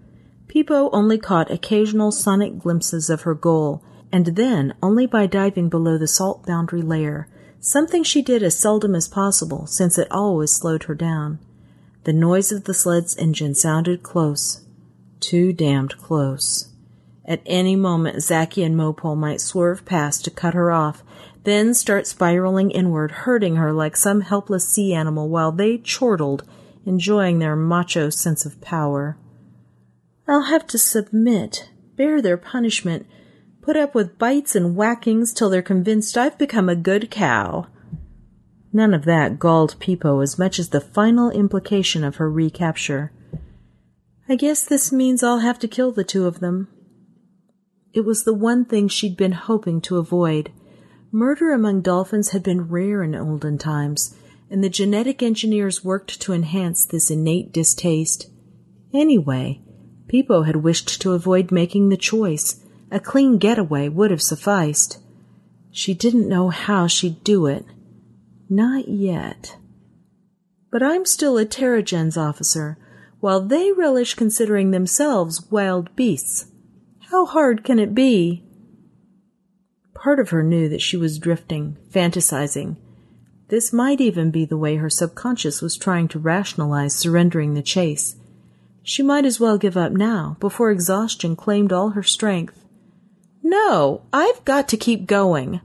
Peepo only caught occasional sonic glimpses of her goal, and then only by diving below the salt boundary layer, something she did as seldom as possible since it always slowed her down. The noise of the sled's engine sounded close, too damned close. At any moment, Zhaki and Mopol might swerve past to cut her off, then start spiraling inward, hurting her like some helpless sea animal while they chortled, enjoying their macho sense of power. I'll have to submit, bear their punishment, put up with bites and whackings till they're convinced I've become a good cow. None of that galled Peepo as much as the final implication of her recapture. I guess this means I'll have to kill the two of them. It was the one thing she'd been hoping to avoid. Murder among dolphins had been rare in olden times, and the genetic engineers worked to enhance this innate distaste. Anyway, Peepo had wished to avoid making the choice. A clean getaway would have sufficed. She didn't know how she'd do it. Not yet. But I'm still a Terragens officer, while they relish considering themselves wild beasts. How hard can it be? Part of her knew that she was drifting, fantasizing. This might even be the way her subconscious was trying to rationalize surrendering the chase. She might as well give up now, before exhaustion claimed all her strength. No, I've got to keep going.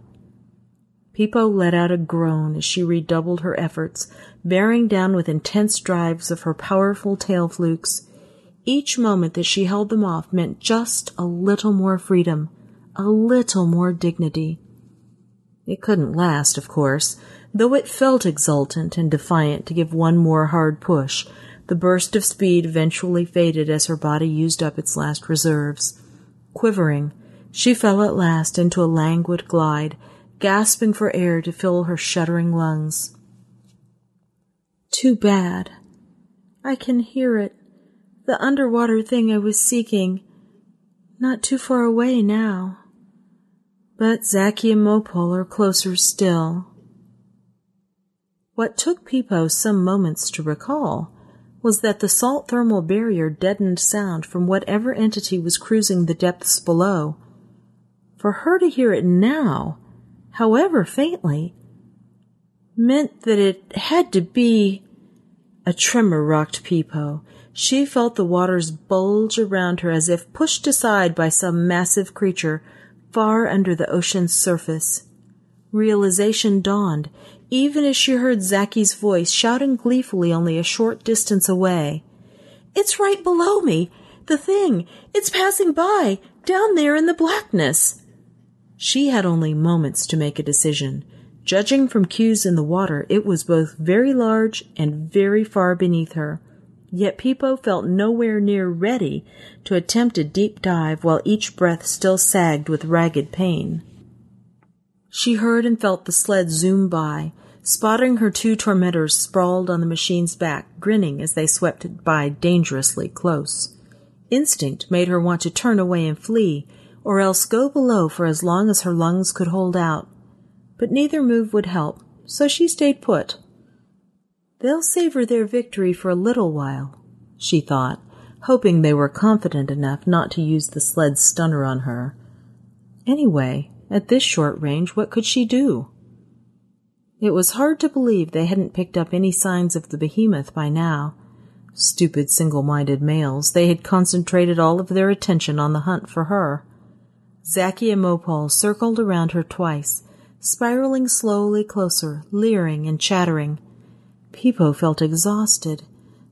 Peepo let out a groan as she redoubled her efforts, bearing down with intense drives of her powerful tail flukes. Each moment that she held them off meant just a little more freedom, a little more dignity. It couldn't last, of course, though it felt exultant and defiant to give one more hard push. The burst of speed eventually faded as her body used up its last reserves. Quivering, she fell at last into a languid glide, gasping for air to fill her shuddering lungs. Too bad. I can hear it. The underwater thing I was seeking. Not too far away now. But Zhaki and Mopol are closer still. What took Peepo some moments to recall was that the salt thermal barrier deadened sound from whatever entity was cruising the depths below. For her to hear it now however faintly, meant that it had to be. A tremor rocked Peepo. She felt the waters bulge around her as if pushed aside by some massive creature far under the ocean's surface. Realization dawned, even as she heard Zhaki's voice shouting gleefully only a short distance away. It's right below me! The thing! It's passing by! Down there in the blackness! She had only moments to make a decision. Judging from cues in the water, it was both very large and very far beneath her. Yet Peepo felt nowhere near ready to attempt a deep dive while each breath still sagged with ragged pain. She heard and felt the sled zoom by, spotting her two tormentors sprawled on the machine's back, grinning as they swept by dangerously close. Instinct made her want to turn away and flee, or else go below for as long as her lungs could hold out. But neither move would help, so she stayed put. They'll savor their victory for a little while, she thought, hoping they were confident enough not to use the sled's stunner on her. Anyway, at this short range, what could she do? It was hard to believe they hadn't picked up any signs of the behemoth by now. Stupid single minded males, they had concentrated all of their attention on the hunt for her. Zhaki and circled around her twice, spiraling slowly closer, leering and chattering. Peepo felt exhausted,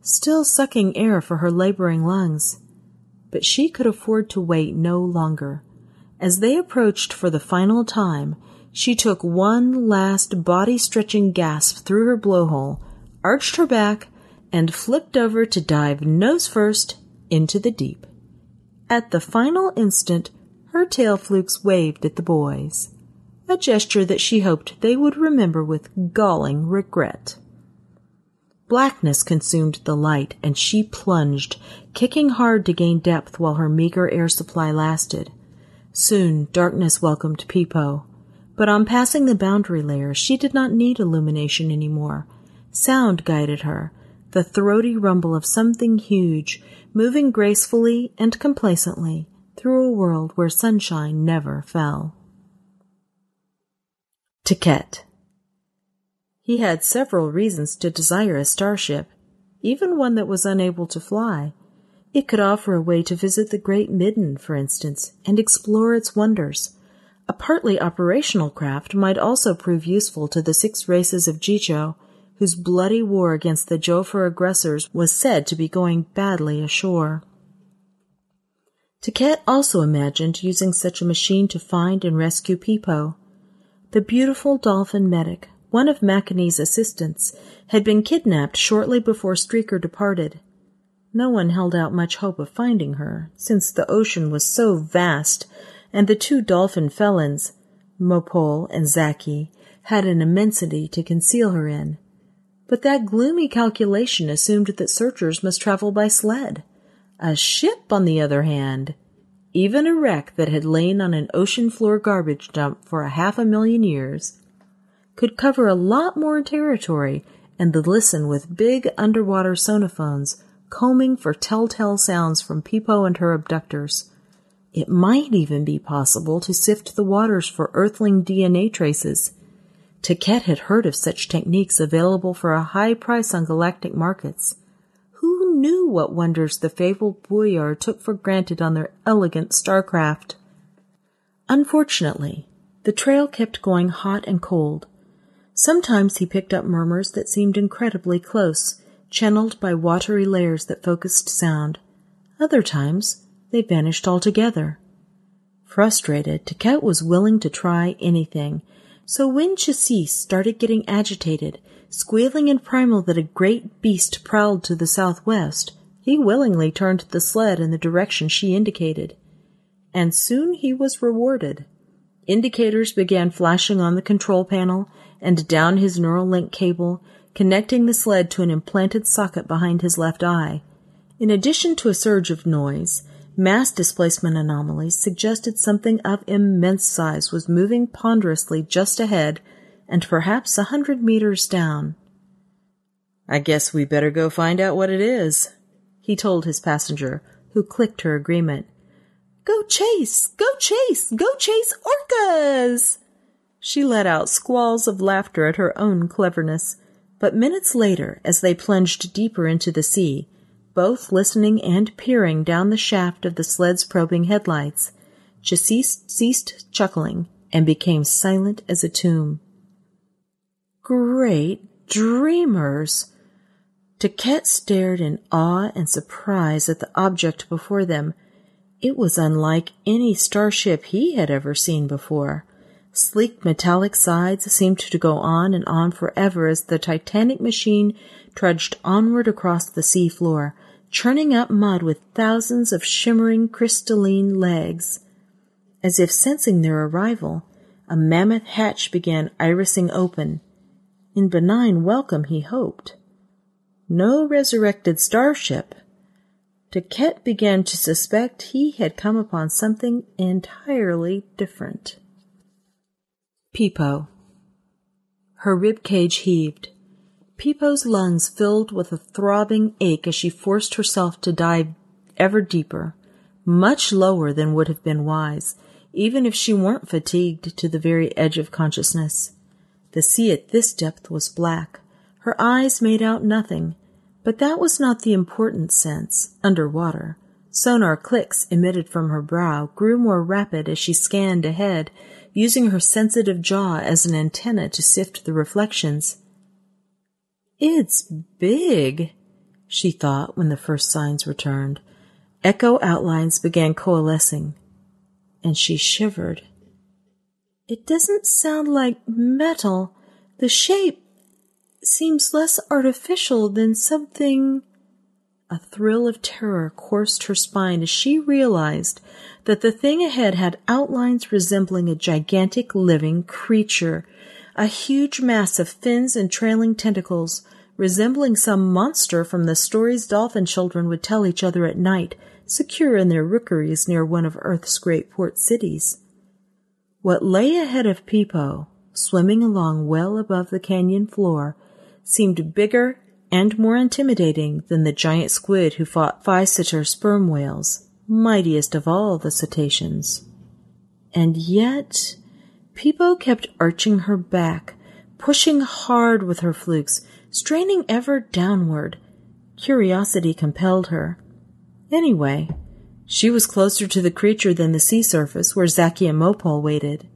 still sucking air for her laboring lungs. But she could afford to wait no longer. As they approached for the final time, she took one last body stretching gasp through her blowhole, arched her back, and flipped over to dive nose first into the deep. At the final instant, her tail flukes waved at the boys, a gesture that she hoped they would remember with galling regret. Blackness consumed the light, and she plunged, kicking hard to gain depth while her meager air supply lasted. Soon darkness welcomed Peepo, but on passing the boundary layer she did not need illumination any more. Sound guided her, the throaty rumble of something huge, moving gracefully and complacently, through a world where sunshine never fell. Tkett. He had several reasons to desire a starship, even one that was unable to fly. It could offer a way to visit the Great Midden, for instance, and explore its wonders. A partly operational craft might also prove useful to the six races of Jijo, whose bloody war against the Jophur aggressors was said to be going badly ashore. Tkett also imagined using such a machine to find and rescue Peepo. The beautiful dolphin medic, one of Makanee's assistants, had been kidnapped shortly before Streaker departed. No one held out much hope of finding her, since the ocean was so vast and the two dolphin felons, Mopol and Zhaki, had an immensity to conceal her in. But that gloomy calculation assumed that searchers must travel by sled. A ship, on the other hand, even a wreck that had lain on an ocean floor garbage dump for a half a million years, could cover a lot more territory and listen with big underwater sonophones, combing for telltale sounds from Peepo and her abductors. It might even be possible to sift the waters for Earthling DNA traces. Tkett had heard of such techniques available for a high price on galactic markets. Knew what wonders the fabled Buyur took for granted on their elegant starcraft? Unfortunately, the trail kept going hot and cold. Sometimes he picked up murmurs that seemed incredibly close, channeled by watery layers that focused sound. Other times, they vanished altogether. Frustrated, Tkett was willing to try anything, so when Chassis started getting agitated, squealing in primal that a great beast prowled to the southwest, he willingly turned the sled in the direction she indicated. And soon he was rewarded. Indicators began flashing on the control panel and down his neural link cable, connecting the sled to an implanted socket behind his left eye. In addition to a surge of noise, Mass displacement anomalies suggested something of immense size was moving ponderously just ahead and perhaps a hundred meters down. I guess we better go find out what it is, he told his passenger, who clicked her agreement. Go chase! Go chase! Go chase orcas! She let out squalls of laughter at her own cleverness, but minutes later, as they plunged deeper into the sea, both listening and peering down the shaft of the sled's probing headlights. Chassis ceased chuckling and became silent as a tomb. Great dreamers! Tkett stared in awe and surprise at the object before them. It was unlike any starship he had ever seen before. Sleek metallic sides seemed to go on and on forever as the titanic machine trudged onward across the sea floor, churning up mud with thousands of shimmering crystalline legs. As if sensing their arrival, a mammoth hatch began irising open. In benign welcome, he hoped. No resurrected starship. Tkett began to suspect he had come upon something entirely different. Peepo. Her rib cage heaved. Peepo's lungs filled with a throbbing ache as she forced herself to dive ever deeper, much lower than would have been wise, even if she weren't fatigued to the very edge of consciousness. The sea at this depth was black. Her eyes made out nothing, but that was not the important sense, underwater. Sonar clicks emitted from her brow grew more rapid as she scanned ahead, using her sensitive jaw as an antenna to sift the reflections. It's big, she thought when the first signs returned. Echo outlines began coalescing, and she shivered. It doesn't sound like metal. The shape seems less artificial than something. A thrill of terror coursed her spine as she realized that the thing ahead had outlines resembling a gigantic living creature a huge mass of fins and trailing tentacles, resembling some monster from the stories dolphin children would tell each other at night, secure in their rookeries near one of Earth's great port cities. What lay ahead of Peepo, swimming along well above the canyon floor, seemed bigger and more intimidating than the giant squid who fought Physeter sperm whales, mightiest of all the cetaceans. And yet, Peepo kept arching her back, pushing hard with her flukes, straining ever downward. Curiosity compelled her. Anyway, she was closer to the creature than the sea surface where Zakia Mopol waited.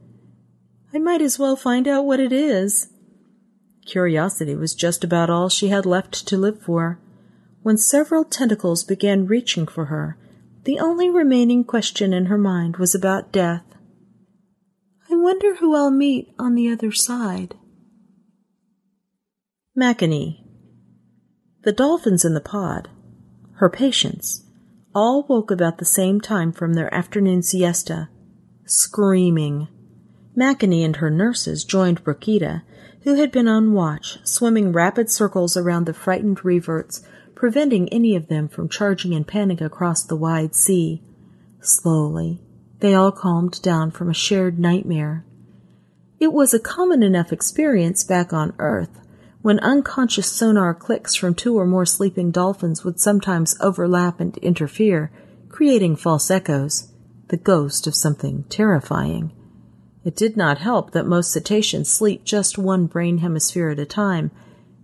I might as well find out what it is. Curiosity was just about all she had left to live for. When several tentacles began reaching for her, the only remaining question in her mind was about death. I wonder who I'll meet on the other side. Makanee. The dolphins in the pod, her patients, all woke about the same time from their afternoon siesta, screaming. Makanee and her nurses joined Brookida, who had been on watch, swimming rapid circles around the frightened reverts, preventing any of them from charging in panic across the wide sea. Slowly, they all calmed down from a shared nightmare. It was a common enough experience back on Earth, when unconscious sonar clicks from two or more sleeping dolphins would sometimes overlap and interfere, creating false echoes, the ghost of something terrifying. It did not help that most cetaceans sleep just one brain hemisphere at a time.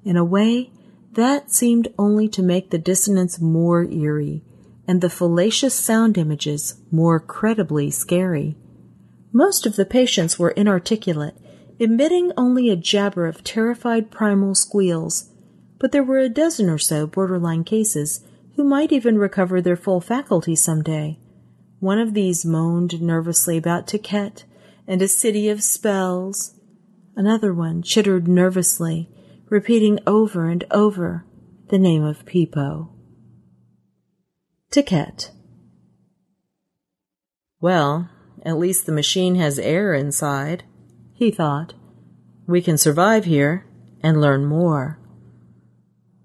In a way, that seemed only to make the dissonance more eerie, and the fallacious sound images more credibly scary. Most of the patients were inarticulate, emitting only a jabber of terrified primal squeals, but there were a dozen or so borderline cases who might even recover their full faculties some day. One of these moaned nervously about Tkett, and a city of spells. Another one chittered nervously, repeating over and over the name of Peepo. Tkett. Well, at least the machine has air inside, he thought. We can survive here and learn more.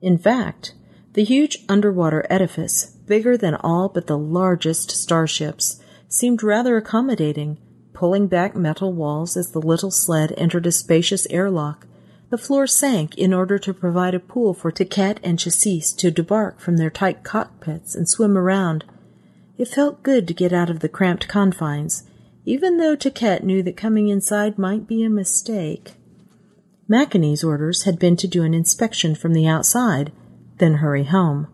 In fact, the huge underwater edifice, bigger than all but the largest starships, seemed rather accommodating Pulling back metal walls as the little sled entered a spacious airlock, the floor sank in order to provide a pool for Tkett and Chassis to debark from their tight cockpits and swim around. It felt good to get out of the cramped confines, even though Tkett knew that coming inside might be a mistake. Makanee's orders had been to do an inspection from the outside, then hurry home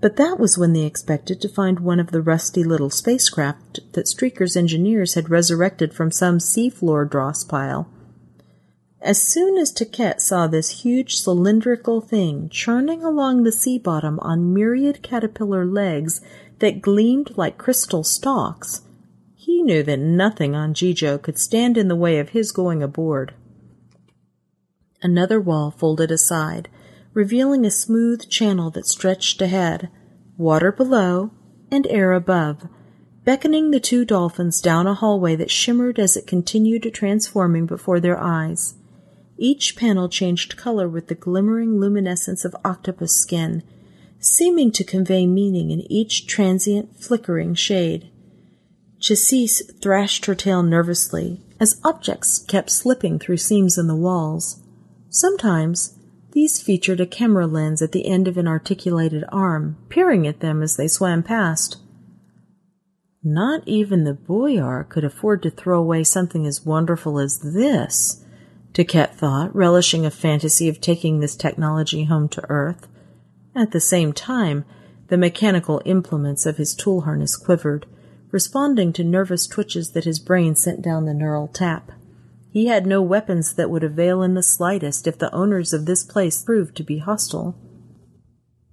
but that was when they expected to find one of the rusty little spacecraft that Streaker's engineers had resurrected from some seafloor dross pile. As soon as Tkett saw this huge cylindrical thing churning along the sea bottom on myriad caterpillar legs that gleamed like crystal stalks, he knew that nothing on Jijo could stand in the way of his going aboard. Another wall folded aside, revealing a smooth channel that stretched ahead, water below and air above, beckoning the two dolphins down a hallway that shimmered as it continued transforming before their eyes. Each panel changed color with the glimmering luminescence of octopus skin, seeming to convey meaning in each transient, flickering shade. Chassis thrashed her tail nervously as objects kept slipping through seams in the walls. Sometimes these featured a camera lens at the end of an articulated arm, peering at them as they swam past. Not even the Buyur could afford to throw away something as wonderful as this, Tkett thought, relishing a fantasy of taking this technology home to Earth. At the same time, the mechanical implements of his tool harness quivered, responding to nervous twitches that his brain sent down the neural tap. He had no weapons that would avail in the slightest if the owners of this place proved to be hostile.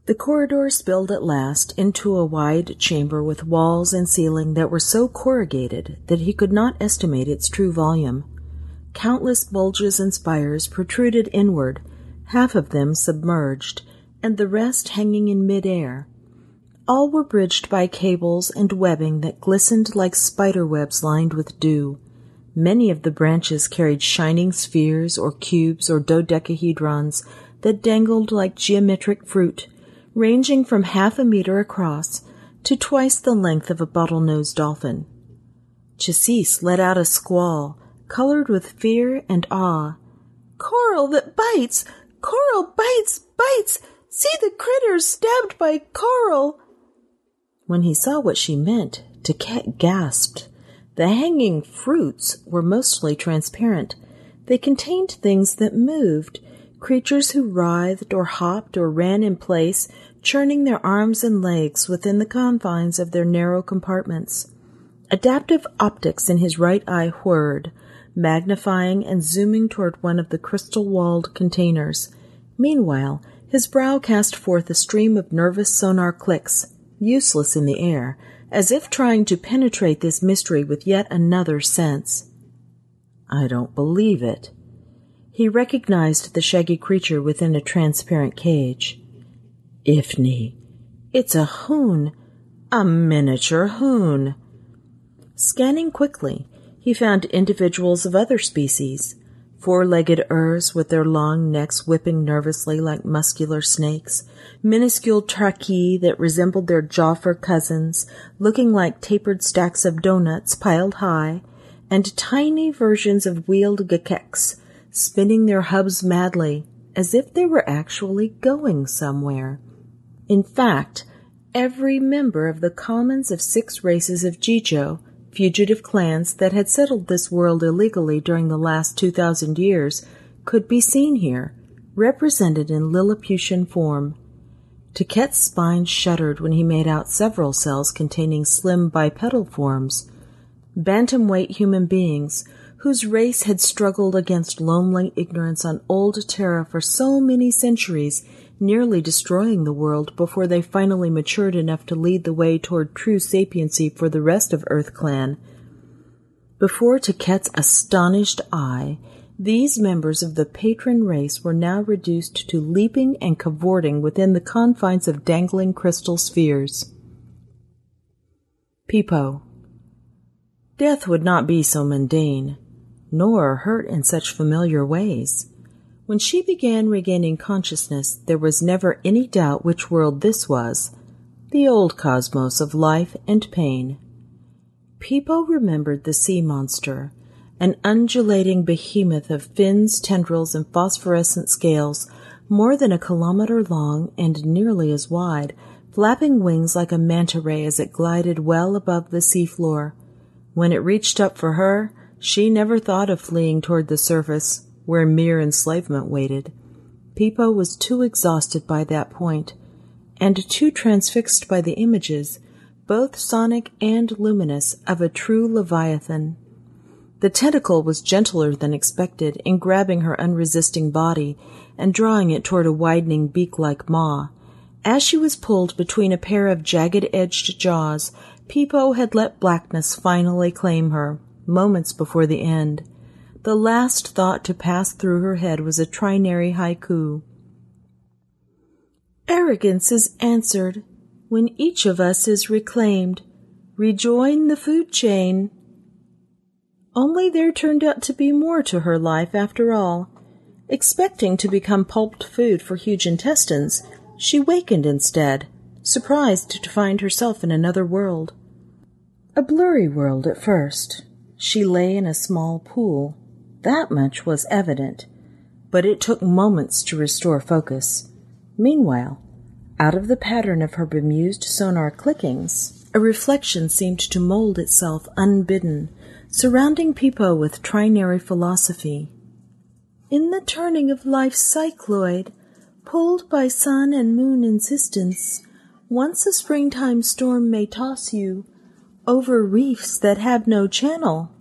The corridor spilled at last into a wide chamber with walls and ceiling that were so corrugated that he could not estimate its true volume. Countless bulges and spires protruded inward, half of them submerged, and the rest hanging in mid-air. All were bridged by cables and webbing that glistened like spider webs lined with dew. Many of the branches carried shining spheres or cubes or dodecahedrons that dangled like geometric fruit, ranging from half a meter across to twice the length of a bottlenose dolphin. Chassis let out a squall, colored with fear and awe. Coral that bites! Coral bites! Bites! See the critters stabbed by coral! When he saw what she meant, Tkett gasped. The hanging fruits were mostly transparent. They contained things that moved, creatures who writhed or hopped or ran in place, churning their arms and legs within the confines of their narrow compartments. Adaptive optics in his right eye whirred, magnifying and zooming toward one of the crystal walled containers. Meanwhile, his brow cast forth a stream of nervous sonar clicks, useless in the air, as if trying to penetrate this mystery with yet another sense. I don't believe it. He recognized the shaggy creature within a transparent cage. Ifni. It's a hoon. A miniature hoon. Scanning quickly, he found individuals of other species. Four-legged urs with their long necks whipping nervously like muscular snakes, minuscule traeki that resembled their Jophur cousins, looking like tapered stacks of doughnuts piled high, and tiny versions of wheeled g'Keks, spinning their hubs madly, as if they were actually going somewhere. In fact, every member of the commons of six races of Jijo, fugitive clans that had settled this world illegally during the last two thousand years, could be seen here, represented in Lilliputian form. Tkett's spine shuddered when he made out several cells containing slim bipedal forms, bantam-weight human beings whose race had struggled against lonely ignorance on old Terra for so many centuries, nearly destroying the world before they finally matured enough to lead the way toward true sapiency for the rest of Earth Clan. Before Tkett's astonished eye, these members of the patron race were now reduced to leaping and cavorting within the confines of dangling crystal spheres. Peepo. Death would not be so mundane nor hurt in such familiar ways. When she began regaining consciousness, there was never any doubt which world this was the old cosmos of life and pain. Peepo remembered the sea monster, an undulating behemoth of fins, tendrils, and phosphorescent scales, more than a kilometer long and nearly as wide, flapping wings like a manta ray as it glided well above the seafloor. When it reached up for her, she never thought of fleeing toward the surface, where mere enslavement waited. Peepo was too exhausted by that point, and too transfixed by the images, both sonic and luminous, of a true Leviathan. The tentacle was gentler than expected in grabbing her unresisting body and drawing it toward a widening beak-like maw. As she was pulled between a pair of jagged-edged jaws, Peepo had let blackness finally claim her moments before the end. The last thought to pass through her head was a trinary haiku. Arrogance is answered when each of us is reclaimed. Rejoin the food chain. Only there turned out to be more to her life after all. Expecting to become pulped food for huge intestines, she wakened instead, surprised to find herself in another world. A blurry world at first, she lay in a small pool. That much was evident, but it took moments to restore focus. Meanwhile, out of the pattern of her bemused sonar clickings, a reflection seemed to mold itself unbidden, surrounding Peepo with trinary philosophy. In the turning of life's cycloid, pulled by sun and moon insistence, once a springtime storm may toss you over reefs that have no channel,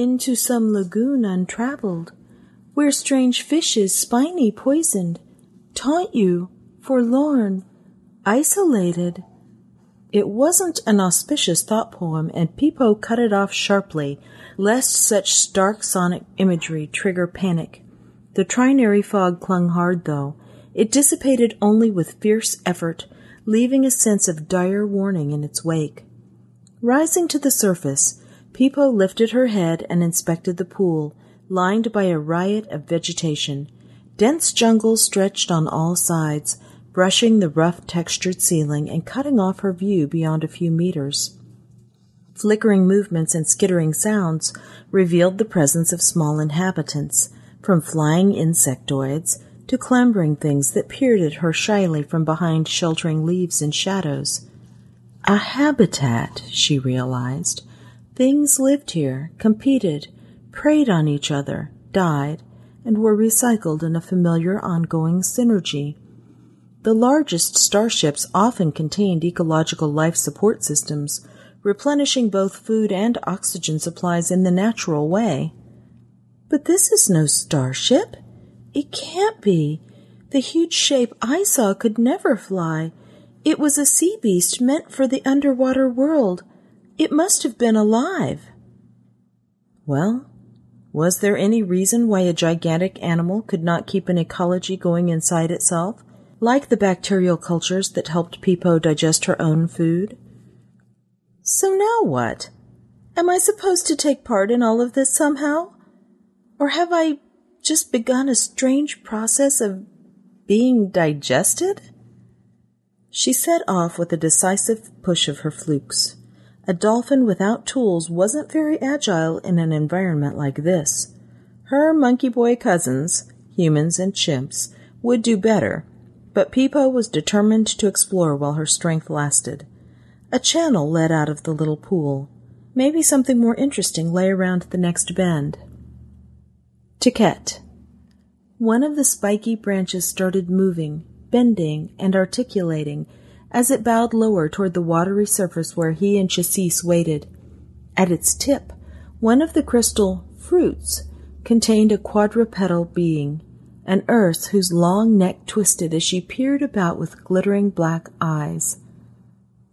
into some lagoon untraveled, where strange fishes, spiny poisoned, taunt you, forlorn, isolated. It wasn't an auspicious thought poem, and Peepo cut it off sharply, lest such stark sonic imagery trigger panic. The trinary fog clung hard, though. It dissipated only with fierce effort, leaving a sense of dire warning in its wake. Rising to the surface, Peepo lifted her head and inspected the pool, lined by a riot of vegetation. Dense jungle stretched on all sides, brushing the rough textured ceiling and cutting off her view beyond a few meters. Flickering movements and skittering sounds revealed the presence of small inhabitants, from flying insectoids to clambering things that peered at her shyly from behind sheltering leaves and shadows. A habitat, she realized. Things lived here, competed, preyed on each other, died, and were recycled in a familiar ongoing synergy. The largest starships often contained ecological life support systems, replenishing both food and oxygen supplies in the natural way. But this is no starship. It can't be. The huge shape I saw could never fly. It was a sea beast meant for the underwater world. It must have been alive. Well, was there any reason why a gigantic animal could not keep an ecology going inside itself, like the bacterial cultures that helped Peepo digest her own food? So now what? Am I supposed to take part in all of this somehow? Or have I just begun a strange process of being digested? She set off with a decisive push of her flukes. A dolphin without tools wasn't very agile in an environment like this. Her monkey boy cousins, humans and chimps, would do better, but Peepo was determined to explore while her strength lasted. A channel led out of the little pool. Maybe something more interesting lay around the next bend. Tkett. One of the spiky branches started moving, bending, and articulating as it bowed lower toward the watery surface where he and Chassis waited. At its tip, one of the crystal fruits contained a quadrupedal being, an earth whose long neck twisted as she peered about with glittering black eyes.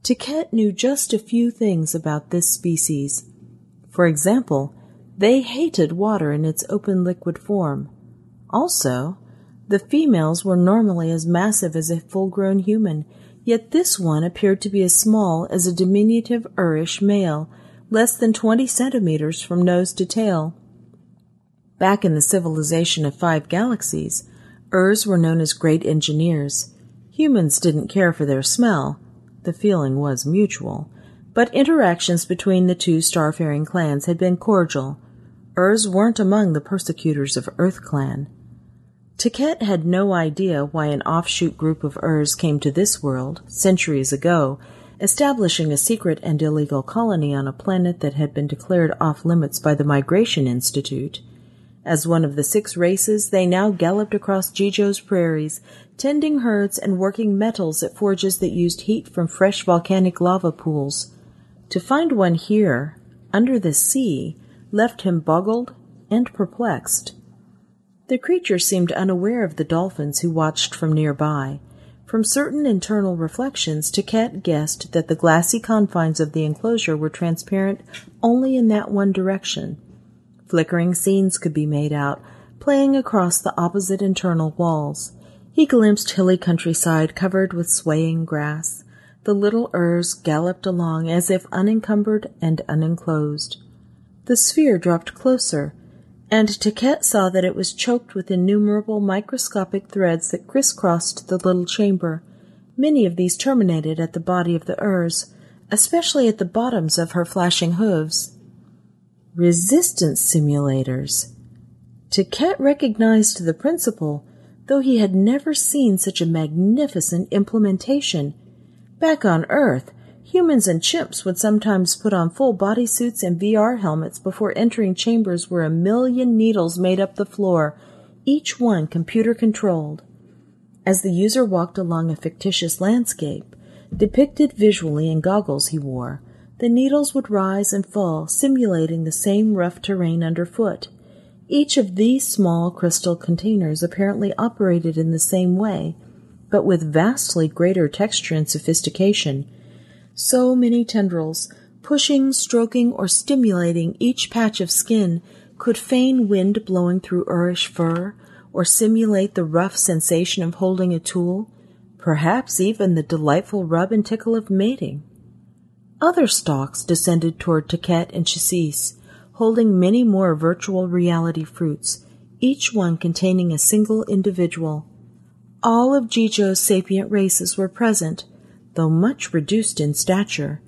Tkett knew just a few things about this species. For example, they hated water in its open liquid form. Also, the females were normally as massive as a full grown human, yet this one appeared to be as small as a diminutive Urish male, less than twenty centimeters from nose to tail. Back in the civilization of five galaxies, Urs were known as great engineers. Humans didn't care for their smell. The feeling was mutual. But interactions between the two starfaring clans had been cordial. Urs weren't among the persecutors of Earth Clan. Tkett had no idea why an offshoot group of Urs came to this world, centuries ago, establishing a secret and illegal colony on a planet that had been declared off limits by the Migration Institute. As one of the six races, they now galloped across Jijo's prairies, tending herds and working metals at forges that used heat from fresh volcanic lava pools. To find one here, under the sea, left him boggled and perplexed. The creature seemed unaware of the dolphins who watched from nearby. From certain internal reflections, Tkett guessed that the glassy confines of the enclosure were transparent only in that one direction. Flickering scenes could be made out, playing across the opposite internal walls. He glimpsed hilly countryside covered with swaying grass. The little Urs galloped along as if unencumbered and unenclosed. The sphere dropped closer, and Tkett saw that it was choked with innumerable microscopic threads that crisscrossed the little chamber. Many of these terminated at the body of the Urs, especially at the bottoms of her flashing hooves. Resistance simulators. Tkett recognized the principle, though he had never seen such a magnificent implementation. Back on Earth, Humans and chimps would sometimes put on full body suits and VR helmets before entering chambers where a million needles made up the floor, each one computer controlled. As the user walked along a fictitious landscape, depicted visually in goggles he wore, the needles would rise and fall, simulating the same rough terrain underfoot. Each of these small crystal containers apparently operated in the same way, but with vastly greater texture and sophistication so many tendrils, pushing, stroking, or stimulating each patch of skin, could feign wind blowing through Urish fur, or simulate the rough sensation of holding a tool, perhaps even the delightful rub and tickle of mating. Other stalks descended toward Tkett and Chassis, holding many more virtual reality fruits, each one containing a single individual. All of Jijo's sapient races were present, though much reduced in stature.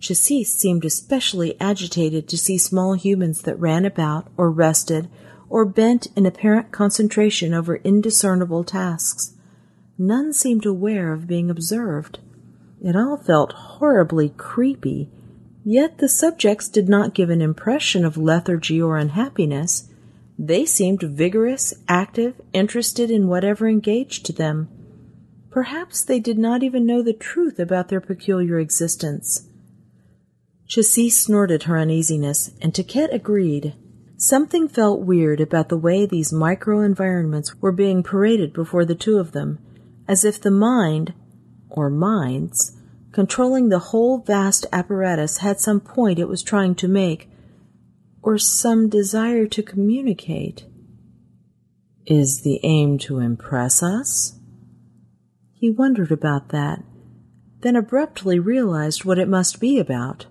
Chassis seemed especially agitated to see small humans that ran about or rested or bent in apparent concentration over indiscernible tasks. None seemed aware of being observed. It all felt horribly creepy, yet the subjects did not give an impression of lethargy or unhappiness. They seemed vigorous, active, interested in whatever engaged them. Perhaps they did not even know the truth about their peculiar existence. Chassis snorted her uneasiness, and Tkett agreed. Something felt weird about the way these micro-environments were being paraded before the two of them, as if the mind, or minds, controlling the whole vast apparatus had some point it was trying to make, or some desire to communicate. Is the aim to impress us? He wondered about that, then abruptly realized what it must be about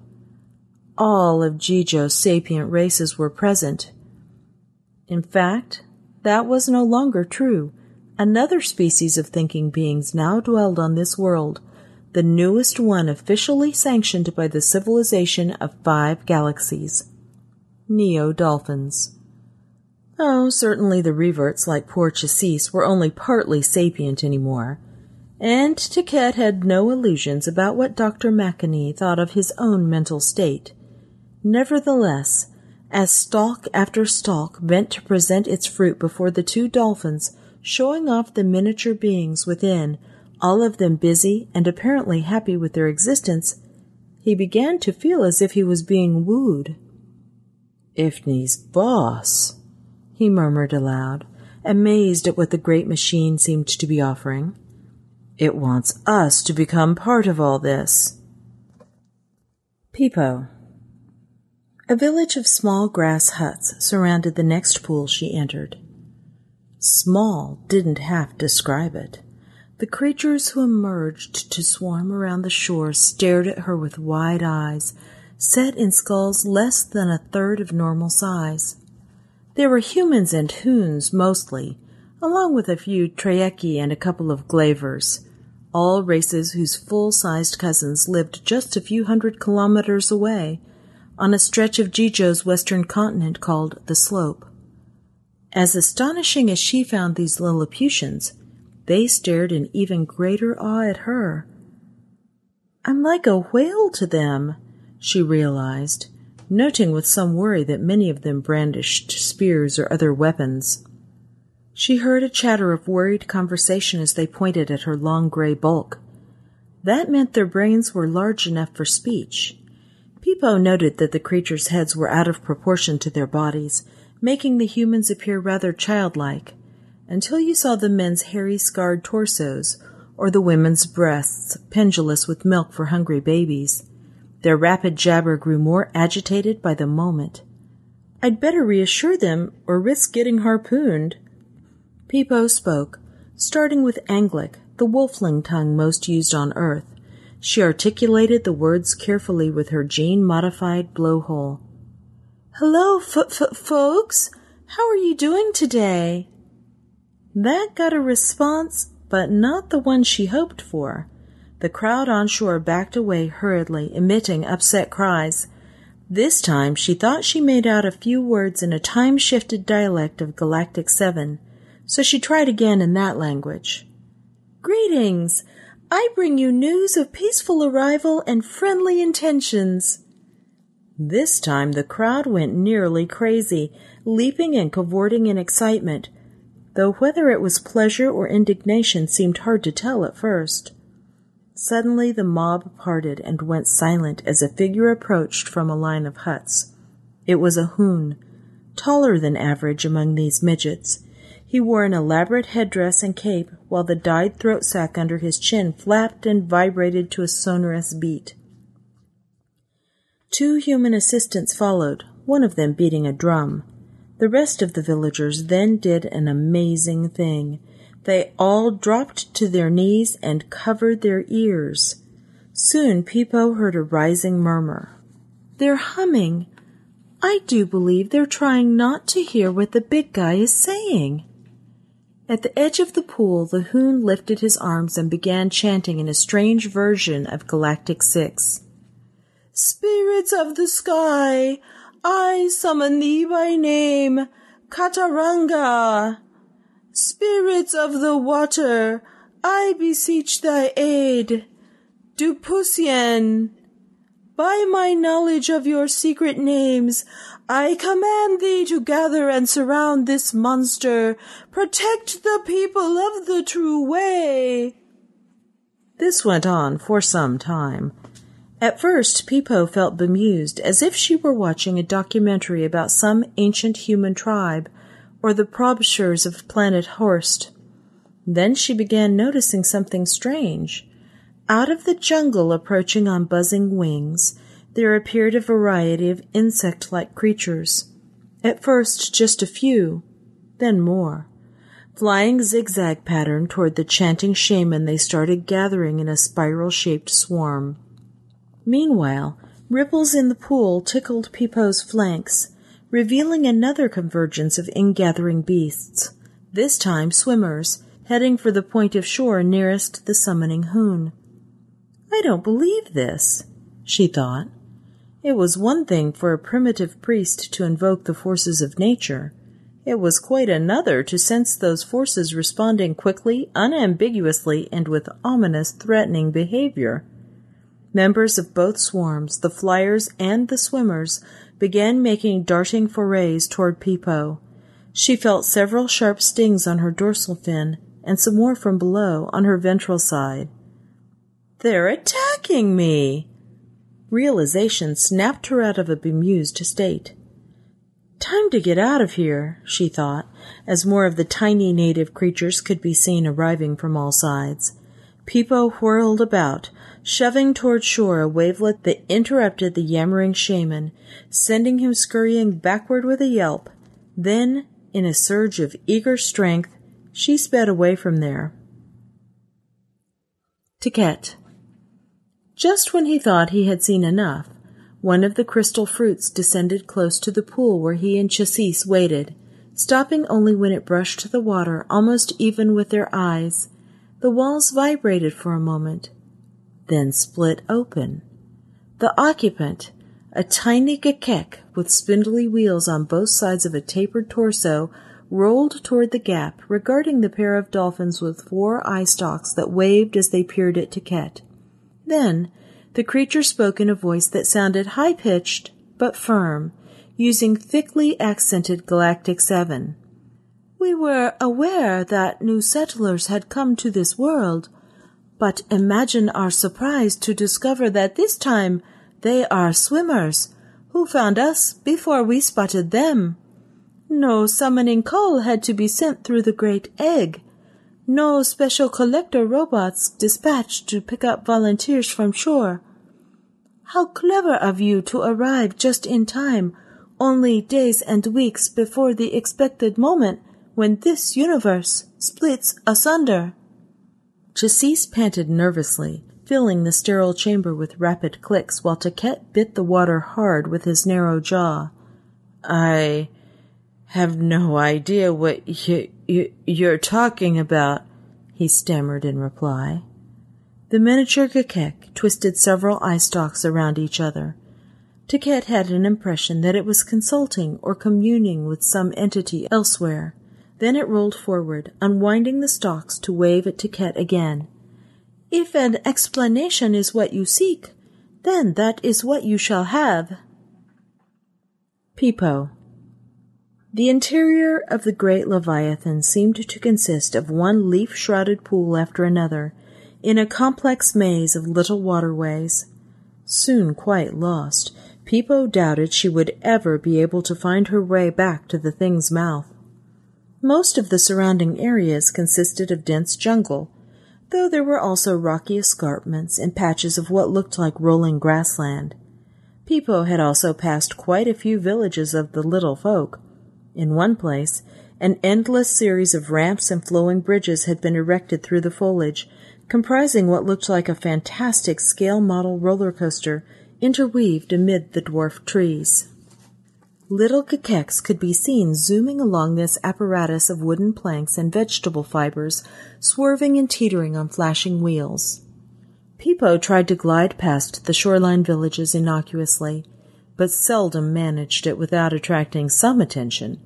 all of Jijo's sapient races were present. In fact, that was no longer true. Another species of thinking beings now dwelled on this world, the newest one officially sanctioned by the civilization of five galaxies. Neo Dolphins. Oh, certainly the reverts like poor Chassis were only partly sapient anymore. And Tkett had no illusions about what Dr. Makanee thought of his own mental state. Nevertheless, as stalk after stalk bent to present its fruit before the two dolphins, showing off the miniature beings within, all of them busy and apparently happy with their existence, he began to feel as if he was being wooed. Ifni's boss, he murmured aloud, amazed at what the great machine seemed to be offering. It wants us to become part of all this. Peepo. A village of small grass huts surrounded the next pool she entered. Small didn't half describe it. The creatures who emerged to swarm around the shore stared at her with wide eyes, set in skulls less than a third of normal size. There were humans and hoons mostly, along with a few traeki and a couple of Glavers, all races whose full-sized cousins lived just a few hundred kilometers away on a stretch of Jijo's western continent called the Slope. As astonishing as she found these Lilliputians, they stared in even greater awe at her. I'm like a whale to them, she realized, noting with some worry that many of them brandished spears or other weapons. She heard a chatter of worried conversation as they pointed at her long gray bulk. That meant their brains were large enough for speech. Peepo noted that the creatures' heads were out of proportion to their bodies, making the humans appear rather childlike, until you saw the men's hairy, scarred torsos, or the women's breasts, pendulous with milk for hungry babies. Their rapid jabber grew more agitated by the moment. I'd better reassure them, or risk getting harpooned. Peepo spoke, starting with Anglic, the wolfling tongue most used on Earth, she articulated the words carefully with her gene modified blowhole. Hello, f- f- folks. How are you doing today? That got a response, but not the one she hoped for. The crowd on shore backed away hurriedly, emitting upset cries. This time she thought she made out a few words in a time shifted dialect of Galactic 7, so she tried again in that language. Greetings! I bring you news of peaceful arrival and friendly intentions. This time the crowd went nearly crazy, leaping and cavorting in excitement, though whether it was pleasure or indignation seemed hard to tell at first. Suddenly the mob parted and went silent as a figure approached from a line of huts. It was a hoon, taller than average among these midgets, he wore an elaborate headdress and cape, while the dyed throat sack under his chin flapped and vibrated to a sonorous beat. Two human assistants followed, one of them beating a drum. The rest of the villagers then did an amazing thing. They all dropped to their knees and covered their ears. Soon Peepo heard a rising murmur. They're humming. I do believe they're trying not to hear what the big guy is saying. At the edge of the pool, the hoon lifted his arms and began chanting in a strange version of Galactic Six. Spirits of the sky, I summon thee by name, Kataranga. Spirits of the water, I beseech thy aid, Dupusien. by my knowledge of your secret names, I command thee to gather and surround this monster. Protect the people of the true way. This went on for some time. At first, Peepo felt bemused, as if she were watching a documentary about some ancient human tribe, or the Probshers of planet Horst. Then she began noticing something strange. Out of the jungle approaching on buzzing wings, there appeared a variety of insect like creatures. At first, just a few, then more. Flying zigzag pattern toward the chanting shaman, they started gathering in a spiral shaped swarm. Meanwhile, ripples in the pool tickled Peepo's flanks, revealing another convergence of ingathering beasts, this time swimmers, heading for the point of shore nearest the summoning hoon. I don't believe this, she thought. It was one thing for a primitive priest to invoke the forces of nature. It was quite another to sense those forces responding quickly, unambiguously, and with ominous, threatening behavior. Members of both swarms, the flyers and the swimmers, began making darting forays toward Peepo. She felt several sharp stings on her dorsal fin, and some more from below on her ventral side. They're attacking me! Realization snapped her out of a bemused state. Time to get out of here, she thought, as more of the tiny native creatures could be seen arriving from all sides. Peepo whirled about, shoving toward shore a wavelet that interrupted the yammering shaman, sending him scurrying backward with a yelp. Then, in a surge of eager strength, she sped away from there. Tkett. Just when he thought he had seen enough, one of the crystal fruits descended close to the pool where he and Chassis waited, stopping only when it brushed the water almost even with their eyes. The walls vibrated for a moment, then split open. The occupant, a tiny g'Kek with spindly wheels on both sides of a tapered torso, rolled toward the gap, regarding the pair of dolphins with four eye stalks that waved as they peered at Tkett. Then the creature spoke in a voice that sounded high pitched but firm, using thickly accented Galactic Seven. We were aware that new settlers had come to this world, but imagine our surprise to discover that this time they are swimmers who found us before we spotted them. No summoning call had to be sent through the great egg. No special collector robots dispatched to pick up volunteers from shore. How clever of you to arrive just in time, only days and weeks before the expected moment when this universe splits asunder. Chassis panted nervously, filling the sterile chamber with rapid clicks while Tkett bit the water hard with his narrow jaw. I have no idea what you, you, you're talking about, he stammered in reply. The miniature g'Kek twisted several eye stalks around each other. Tkett had an impression that it was consulting or communing with some entity elsewhere. Then it rolled forward, unwinding the stalks to wave at Tkett again. If an explanation is what you seek, then that is what you shall have. Peepo. The interior of the great Leviathan seemed to consist of one leaf shrouded pool after another, in a complex maze of little waterways. Soon quite lost, Peepo doubted she would ever be able to find her way back to the thing's mouth. Most of the surrounding areas consisted of dense jungle, though there were also rocky escarpments and patches of what looked like rolling grassland. Peepo had also passed quite a few villages of the little folk, in one place, an endless series of ramps and flowing bridges had been erected through the foliage, comprising what looked like a fantastic scale model roller coaster interweaved amid the dwarf trees. Little g'Keks could be seen zooming along this apparatus of wooden planks and vegetable fibers, swerving and teetering on flashing wheels. Peepo tried to glide past the shoreline villages innocuously, but seldom managed it without attracting some attention.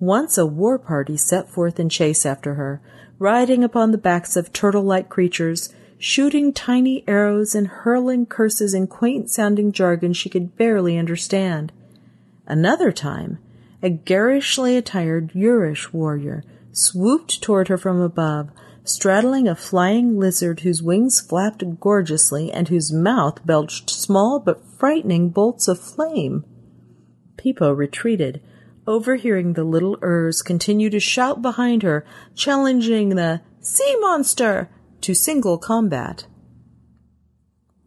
Once a war party set forth in chase after her, riding upon the backs of turtle like creatures, shooting tiny arrows and hurling curses in quaint sounding jargon she could barely understand. Another time, a garishly attired Urish warrior swooped toward her from above, straddling a flying lizard whose wings flapped gorgeously and whose mouth belched small but frightening bolts of flame. Peepo retreated, overhearing the little Urs continue to shout behind her, challenging the sea monster to single combat.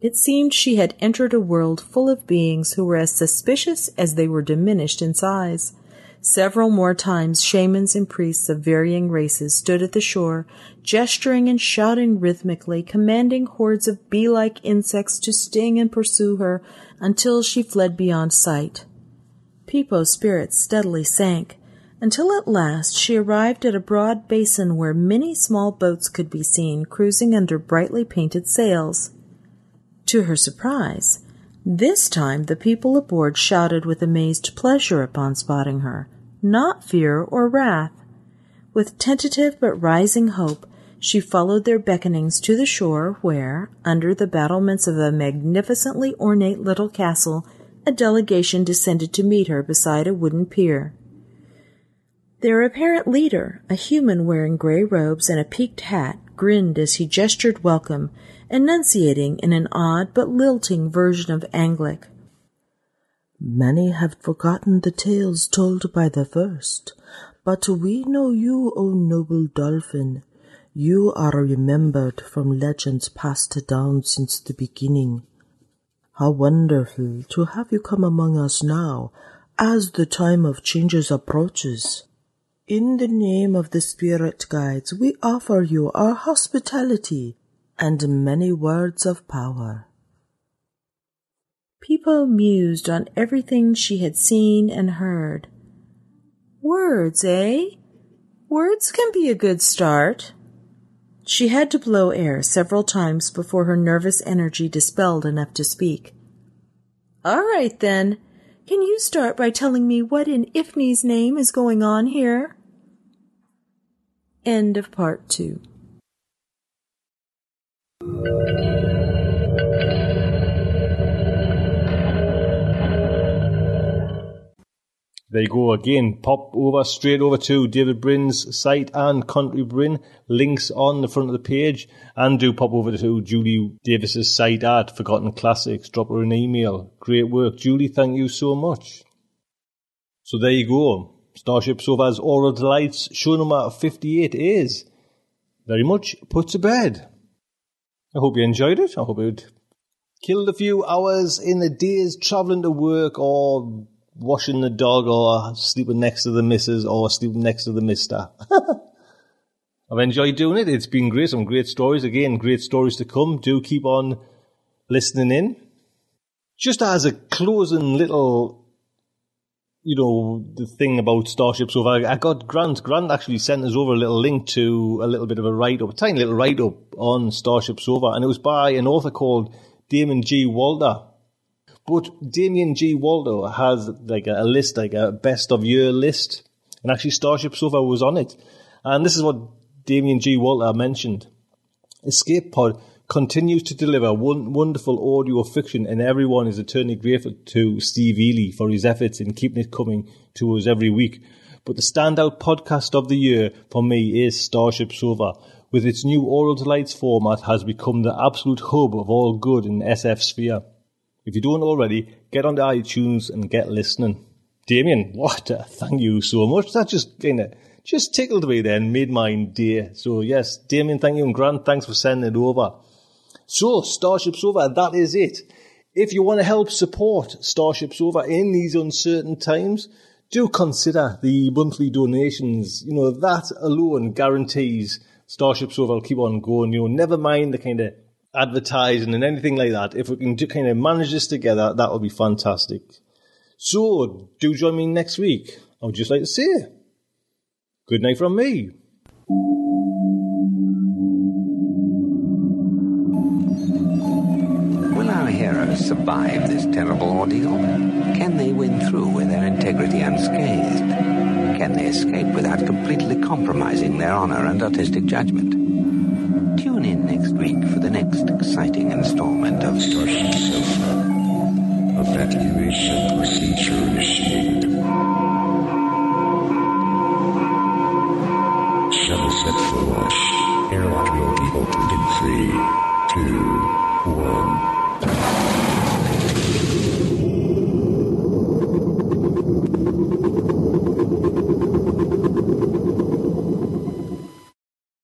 It seemed she had entered a world full of beings who were as suspicious as they were diminished in size. Several more times shamans and priests of varying races stood at the shore, gesturing and shouting rhythmically, commanding hordes of bee-like insects to sting and pursue her until she fled beyond sight. Peepoe's spirits steadily sank, until at last she arrived at a broad basin where many small boats could be seen cruising under brightly painted sails. To her surprise, this time the people aboard shouted with amazed pleasure upon spotting her, not fear or wrath. With tentative but rising hope, she followed their beckonings to the shore where, under the battlements of a magnificently ornate little castle, a delegation descended to meet her beside a wooden pier. Their apparent leader, a human wearing gray robes and a peaked hat, grinned as he gestured welcome, enunciating in an odd but lilting version of Anglic. Many have forgotten the tales told by the first, but we know you, O noble dolphin. You are remembered from legends passed down since the beginning. How wonderful to have you come among us now, as the time of changes approaches. In the name of the spirit guides, we offer you our hospitality and many words of power. Peepoe mused on everything she had seen and heard. Words, eh? Words can be a good start. She had to blow air several times before her nervous energy dispelled enough to speak. All right, then. Can you start by telling me what in Ifni's name is going on here? End of part two. There you go again. Pop over straight over to David Brin's site and Contrary Brin. Links on the front of the page. And do pop over to Julie Davis's site at Forgotten Classics. Drop her an email. Great work. Julie, thank you so much. So there you go. Starship Sofa's Aural Delights show number 58 is very much put to bed. I hope you enjoyed it. I hope it killed a few hours in the days travelling to work or washing the dog or sleeping next to the missus or sleeping next to the mister. I've enjoyed doing it. It's been great. Some great stories. Again, great stories to come. Do keep on listening in. Just as a closing little, you know, the thing about Starship So I got Grant. Grant actually sent us over a little link to a little bit of a write up, a tiny little write up on Starship Sofa, and it was by an author called Damien G. Walter. But Damien G. Walter has like a, list, like a best of year list, and actually Starship Sofa was on it. And this is what Damien G. Walter mentioned. Escape Pod continues to deliver one wonderful audio fiction, and everyone is eternally grateful to Steve Eley for his efforts in keeping it coming to us every week. But the standout podcast of the year for me is Starship Sofa. With its new Aural Delights format, has become the absolute hub of all good in SF sphere. If you don't already, get onto iTunes and get listening. Damien, what? Uh, thank you so much. That just kind of just tickled me then, made my day. So yes, Damien, thank you, and Grant, thanks for sending it over. So Starship Sofa, that is it. If you want to help support Starship Sofa in these uncertain times, do consider the monthly donations. You know, that alone guarantees Starship Sofa will keep on going. You know, never mind the kind of advertising and anything like that. If we can do, kind of manage this together, that will be fantastic. So, do join me next week. I would just like to say, good night from me. Will our heroes survive this terrible ordeal? Can they win through with their integrity unscathed? Can they escape without completely compromising their honor and artistic judgment? Tune in next week exciting installment of Starship Sofa. Evacuation procedure initiated. Shuttle set for launch. Airlock will be opened in three, two, one.